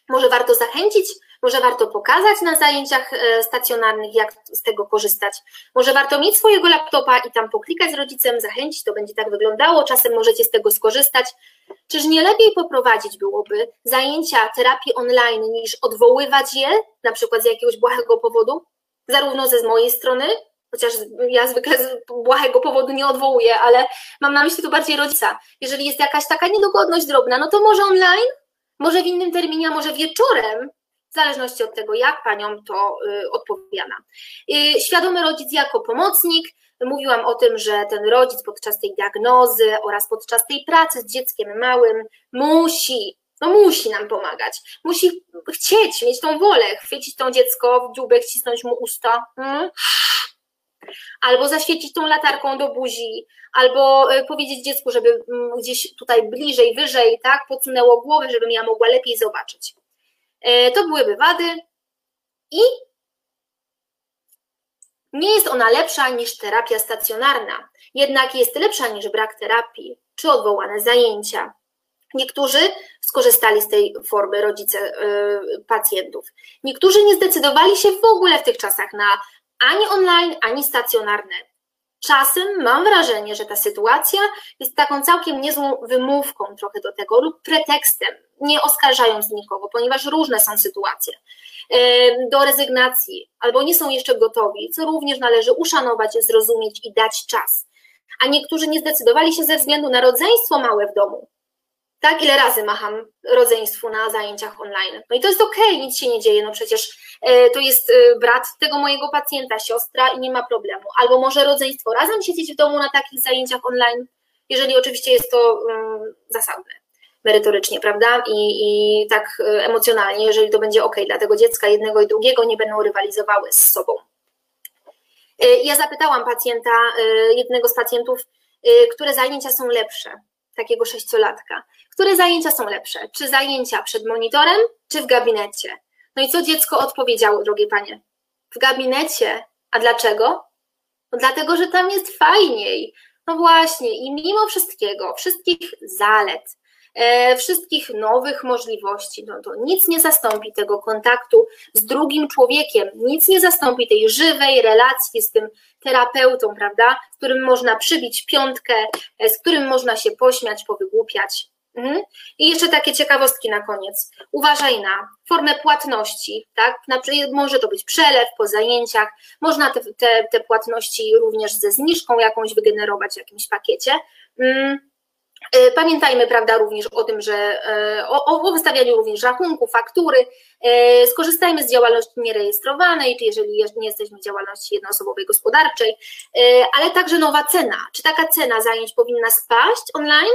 Może warto zachęcić może warto pokazać na zajęciach e, stacjonarnych, jak z tego korzystać. Może warto mieć swojego laptopa i tam poklikać z rodzicem, zachęcić, to będzie tak wyglądało, czasem możecie z tego skorzystać. Czyż nie lepiej poprowadzić byłoby zajęcia terapii online, niż odwoływać je, na przykład z jakiegoś błahego powodu? Zarówno ze z mojej strony, chociaż ja zwykle z błahego powodu nie odwołuję, ale mam na myśli tu bardziej rodzica. Jeżeli jest jakaś taka niedogodność drobna, no to może online, może w innym terminie, a może wieczorem, w zależności od tego, jak paniom to y, odpowiada. Y, świadomy rodzic jako pomocnik. Mówiłam o tym, że ten rodzic podczas tej diagnozy oraz podczas tej pracy z dzieckiem małym musi, no musi nam pomagać. Musi chcieć, mieć tą wolę, chwycić to dziecko w dziubek, cisnąć mu usta. Hmm? albo zaświecić tą latarką do buzi, albo y, powiedzieć dziecku, żeby mm, gdzieś tutaj bliżej, wyżej, tak, podsunęło głowę, żebym ja mogła lepiej zobaczyć. E, to byłyby wady i nie jest ona lepsza niż terapia stacjonarna, jednak jest lepsza niż brak terapii czy odwołane zajęcia. Niektórzy skorzystali z tej formy rodzice yy, pacjentów. Niektórzy nie zdecydowali się w ogóle w tych czasach na ani online, ani stacjonarne. Czasem mam wrażenie, że ta sytuacja jest taką całkiem niezłą wymówką trochę do tego lub pretekstem, nie oskarżając nikogo, ponieważ różne są sytuacje, do rezygnacji albo nie są jeszcze gotowi, co również należy uszanować, zrozumieć i dać czas. A niektórzy nie zdecydowali się ze względu na rodzeństwo małe w domu, tak, ile razy macham rodzeństwu na zajęciach online. No i to jest okej, okay, nic się nie dzieje, no przecież e, to jest e, brat tego mojego pacjenta, siostra i nie ma problemu. Albo może rodzeństwo razem siedzieć w domu na takich zajęciach online, jeżeli oczywiście jest to um, zasadne merytorycznie, prawda? I, I tak e, emocjonalnie, jeżeli to będzie ok dla tego dziecka jednego i drugiego, nie będą rywalizowały z sobą. Ja zapytałam pacjenta, jednego z pacjentów, które zajęcia są lepsze, takiego sześciolatka. Które zajęcia są lepsze? Czy zajęcia przed monitorem, czy w gabinecie? No i co dziecko odpowiedziało, drogie panie? W gabinecie. A dlaczego? No dlatego, że tam jest fajniej. No właśnie, i mimo wszystkiego, wszystkich zalet, e, wszystkich nowych możliwości, no to nic nie zastąpi tego kontaktu z drugim człowiekiem, nic nie zastąpi tej żywej relacji z tym terapeutą, prawda, z którym można przybić piątkę, e, z którym można się pośmiać, powygłupiać. Mhm. I jeszcze takie ciekawostki na koniec. Uważaj na formę płatności, tak? Może to być przelew po zajęciach, można te, te, te płatności również ze zniżką jakąś wygenerować w jakimś pakiecie. Mm. E, pamiętajmy, prawda, również o tym, że e, o, o wystawianiu również rachunku, faktury. E, skorzystajmy z działalności nierejestrowanej, czy jeżeli nie jesteśmy w działalności jednoosobowej gospodarczej, ale także nowa cena. Czy taka cena zajęć powinna spaść online?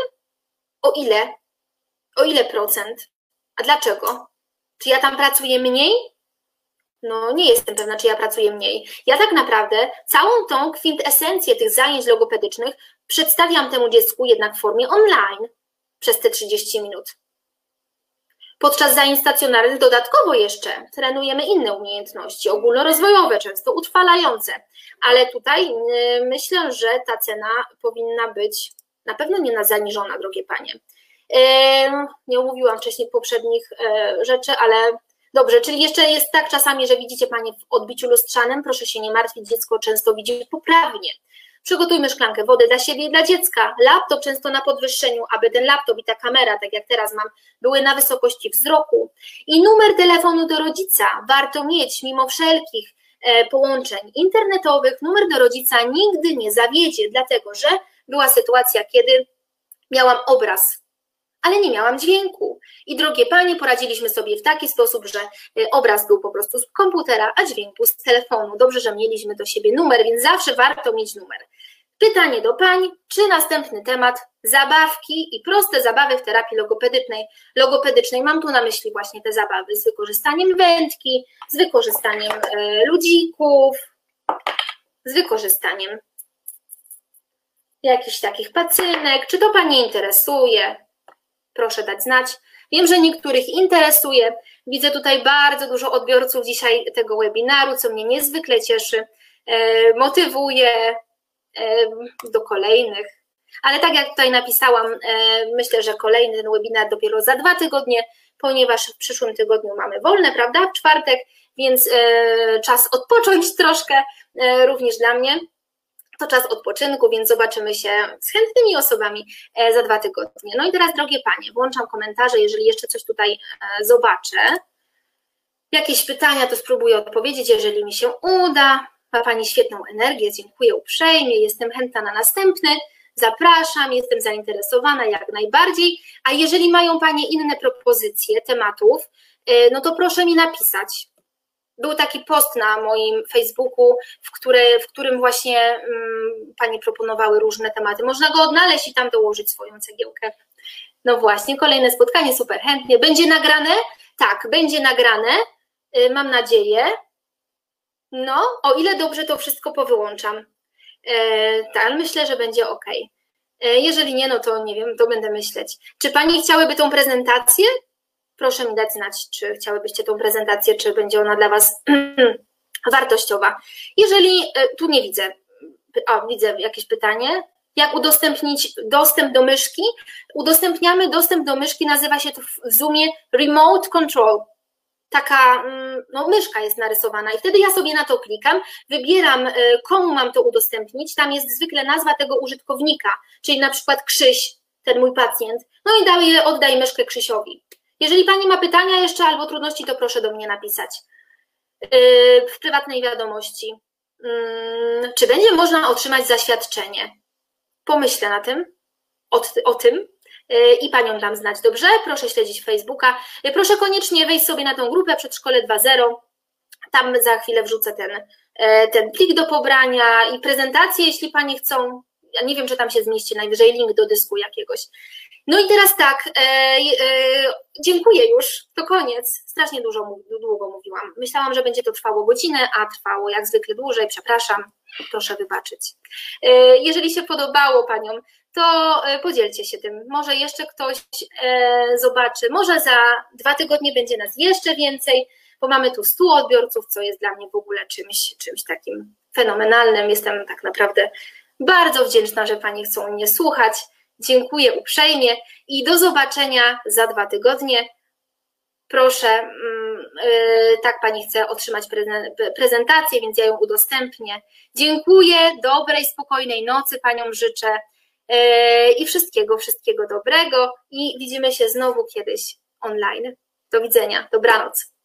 O ile? O ile procent? A dlaczego? Czy ja tam pracuję mniej? No, nie jestem pewna, czy ja pracuję mniej. Ja tak naprawdę całą tą kwintesencję tych zajęć logopedycznych przedstawiam temu dziecku jednak w formie online przez te 30 minut. Podczas zajęć stacjonarnych dodatkowo jeszcze trenujemy inne umiejętności ogólnorozwojowe, często utrwalające, ale tutaj y, myślę, że ta cena powinna być na pewno nie na zaniżona, drogie panie. Nie omówiłam wcześniej poprzednich e, rzeczy, ale dobrze, czyli jeszcze jest tak czasami, że widzicie panie w odbiciu lustrzanym, proszę się nie martwić, dziecko często widzi poprawnie. Przygotujmy szklankę wody dla siebie i dla dziecka. Laptop często na podwyższeniu, aby ten laptop i ta kamera, tak jak teraz mam, były na wysokości wzroku. I numer telefonu do rodzica warto mieć mimo wszelkich e, połączeń internetowych. Numer do rodzica nigdy nie zawiedzie, dlatego że była sytuacja, kiedy miałam obraz, ale nie miałam dźwięku. I drogie panie, poradziliśmy sobie w taki sposób, że y, obraz był po prostu z komputera, a dźwięk był z telefonu. Dobrze, że mieliśmy do siebie numer, więc zawsze warto mieć numer. Pytanie do pań, czy następny temat zabawki i proste zabawy w terapii logopedycznej. Logopedycznej mam tu na myśli właśnie te zabawy z wykorzystaniem wędki, z wykorzystaniem y, ludzików, z wykorzystaniem jakichś takich pacynek, czy to Pani interesuje? Proszę dać znać. Wiem, że niektórych interesuje. Widzę tutaj bardzo dużo odbiorców dzisiaj tego webinaru, co mnie niezwykle cieszy, e, motywuje e, do kolejnych. Ale tak jak tutaj napisałam, e, myślę, że kolejny webinar dopiero za dwa tygodnie, ponieważ w przyszłym tygodniu mamy wolne, prawda? W czwartek, więc czas odpocząć troszkę również dla mnie to czas odpoczynku, więc zobaczymy się z chętnymi osobami e, za dwa tygodnie. No i teraz, drogie panie, włączam komentarze, jeżeli jeszcze coś tutaj e, zobaczę. Jakieś pytania, to spróbuję odpowiedzieć, jeżeli mi się uda. Ma Pani świetną energię, dziękuję uprzejmie, jestem chętna na następny. Zapraszam, jestem zainteresowana jak najbardziej. A jeżeli mają Panie inne propozycje tematów, e, no to proszę mi napisać był taki post na moim Facebooku, w, które, w którym właśnie um, Panie proponowały różne tematy. Można go odnaleźć i tam dołożyć swoją cegiełkę. No właśnie, kolejne spotkanie, super chętnie. Będzie nagrane? Tak, będzie nagrane, yy, mam nadzieję. No, o ile dobrze to wszystko powyłączam. Yy, tak, myślę, że będzie ok. Jeżeli nie, no to nie wiem, to będę myśleć. Czy Pani chciałyby tą prezentację? Proszę mi dać znać, czy chciałybyście tą prezentację, czy będzie ona dla Was [clears throat] wartościowa. Jeżeli e, tu nie widzę, o, widzę jakieś pytanie. Jak udostępnić dostęp do myszki? Udostępniamy dostęp do myszki, nazywa się to w Zoomie Remote Control. Taka mm, no, myszka jest narysowana i wtedy ja sobie na to klikam, wybieram, e, komu mam to udostępnić. Tam jest zwykle nazwa tego użytkownika, czyli na przykład Krzyś, ten mój pacjent. No i daję, oddaj myszkę Krzysiowi. Jeżeli Pani ma pytania jeszcze albo trudności, to proszę do mnie napisać yy, w prywatnej wiadomości. Yy, czy będzie można otrzymać zaświadczenie? Pomyślę na tym, o, o tym yy, i Panią dam znać, dobrze? Proszę śledzić Facebooka. Proszę koniecznie wejść sobie na tą grupę Przedszkole 2.0. Tam za chwilę wrzucę ten, ten plik do pobrania i prezentację, jeśli Panie chcą. Ja nie wiem, czy tam się zmieści najwyżej link do dysku jakiegoś. No i teraz tak, e, e, dziękuję już, to koniec. Strasznie dużo, długo mówiłam. Myślałam, że będzie to trwało godzinę, a trwało jak zwykle dłużej, przepraszam, proszę wybaczyć. E, jeżeli się podobało Paniom, to e, podzielcie się tym. Może jeszcze ktoś e, zobaczy, może za dwa tygodnie będzie nas jeszcze więcej, bo mamy tu 100 odbiorców, co jest dla mnie w ogóle czymś, czymś takim fenomenalnym. Jestem tak naprawdę bardzo wdzięczna, że Panie chcą mnie słuchać. Dziękuję uprzejmie i do zobaczenia za dwa tygodnie. Proszę, mm, y, tak Pani chce otrzymać prezentację, więc ja ją udostępnię. Dziękuję, dobrej, spokojnej nocy Paniom życzę y, i wszystkiego, wszystkiego dobrego i widzimy się znowu kiedyś online. Do widzenia, dobranoc.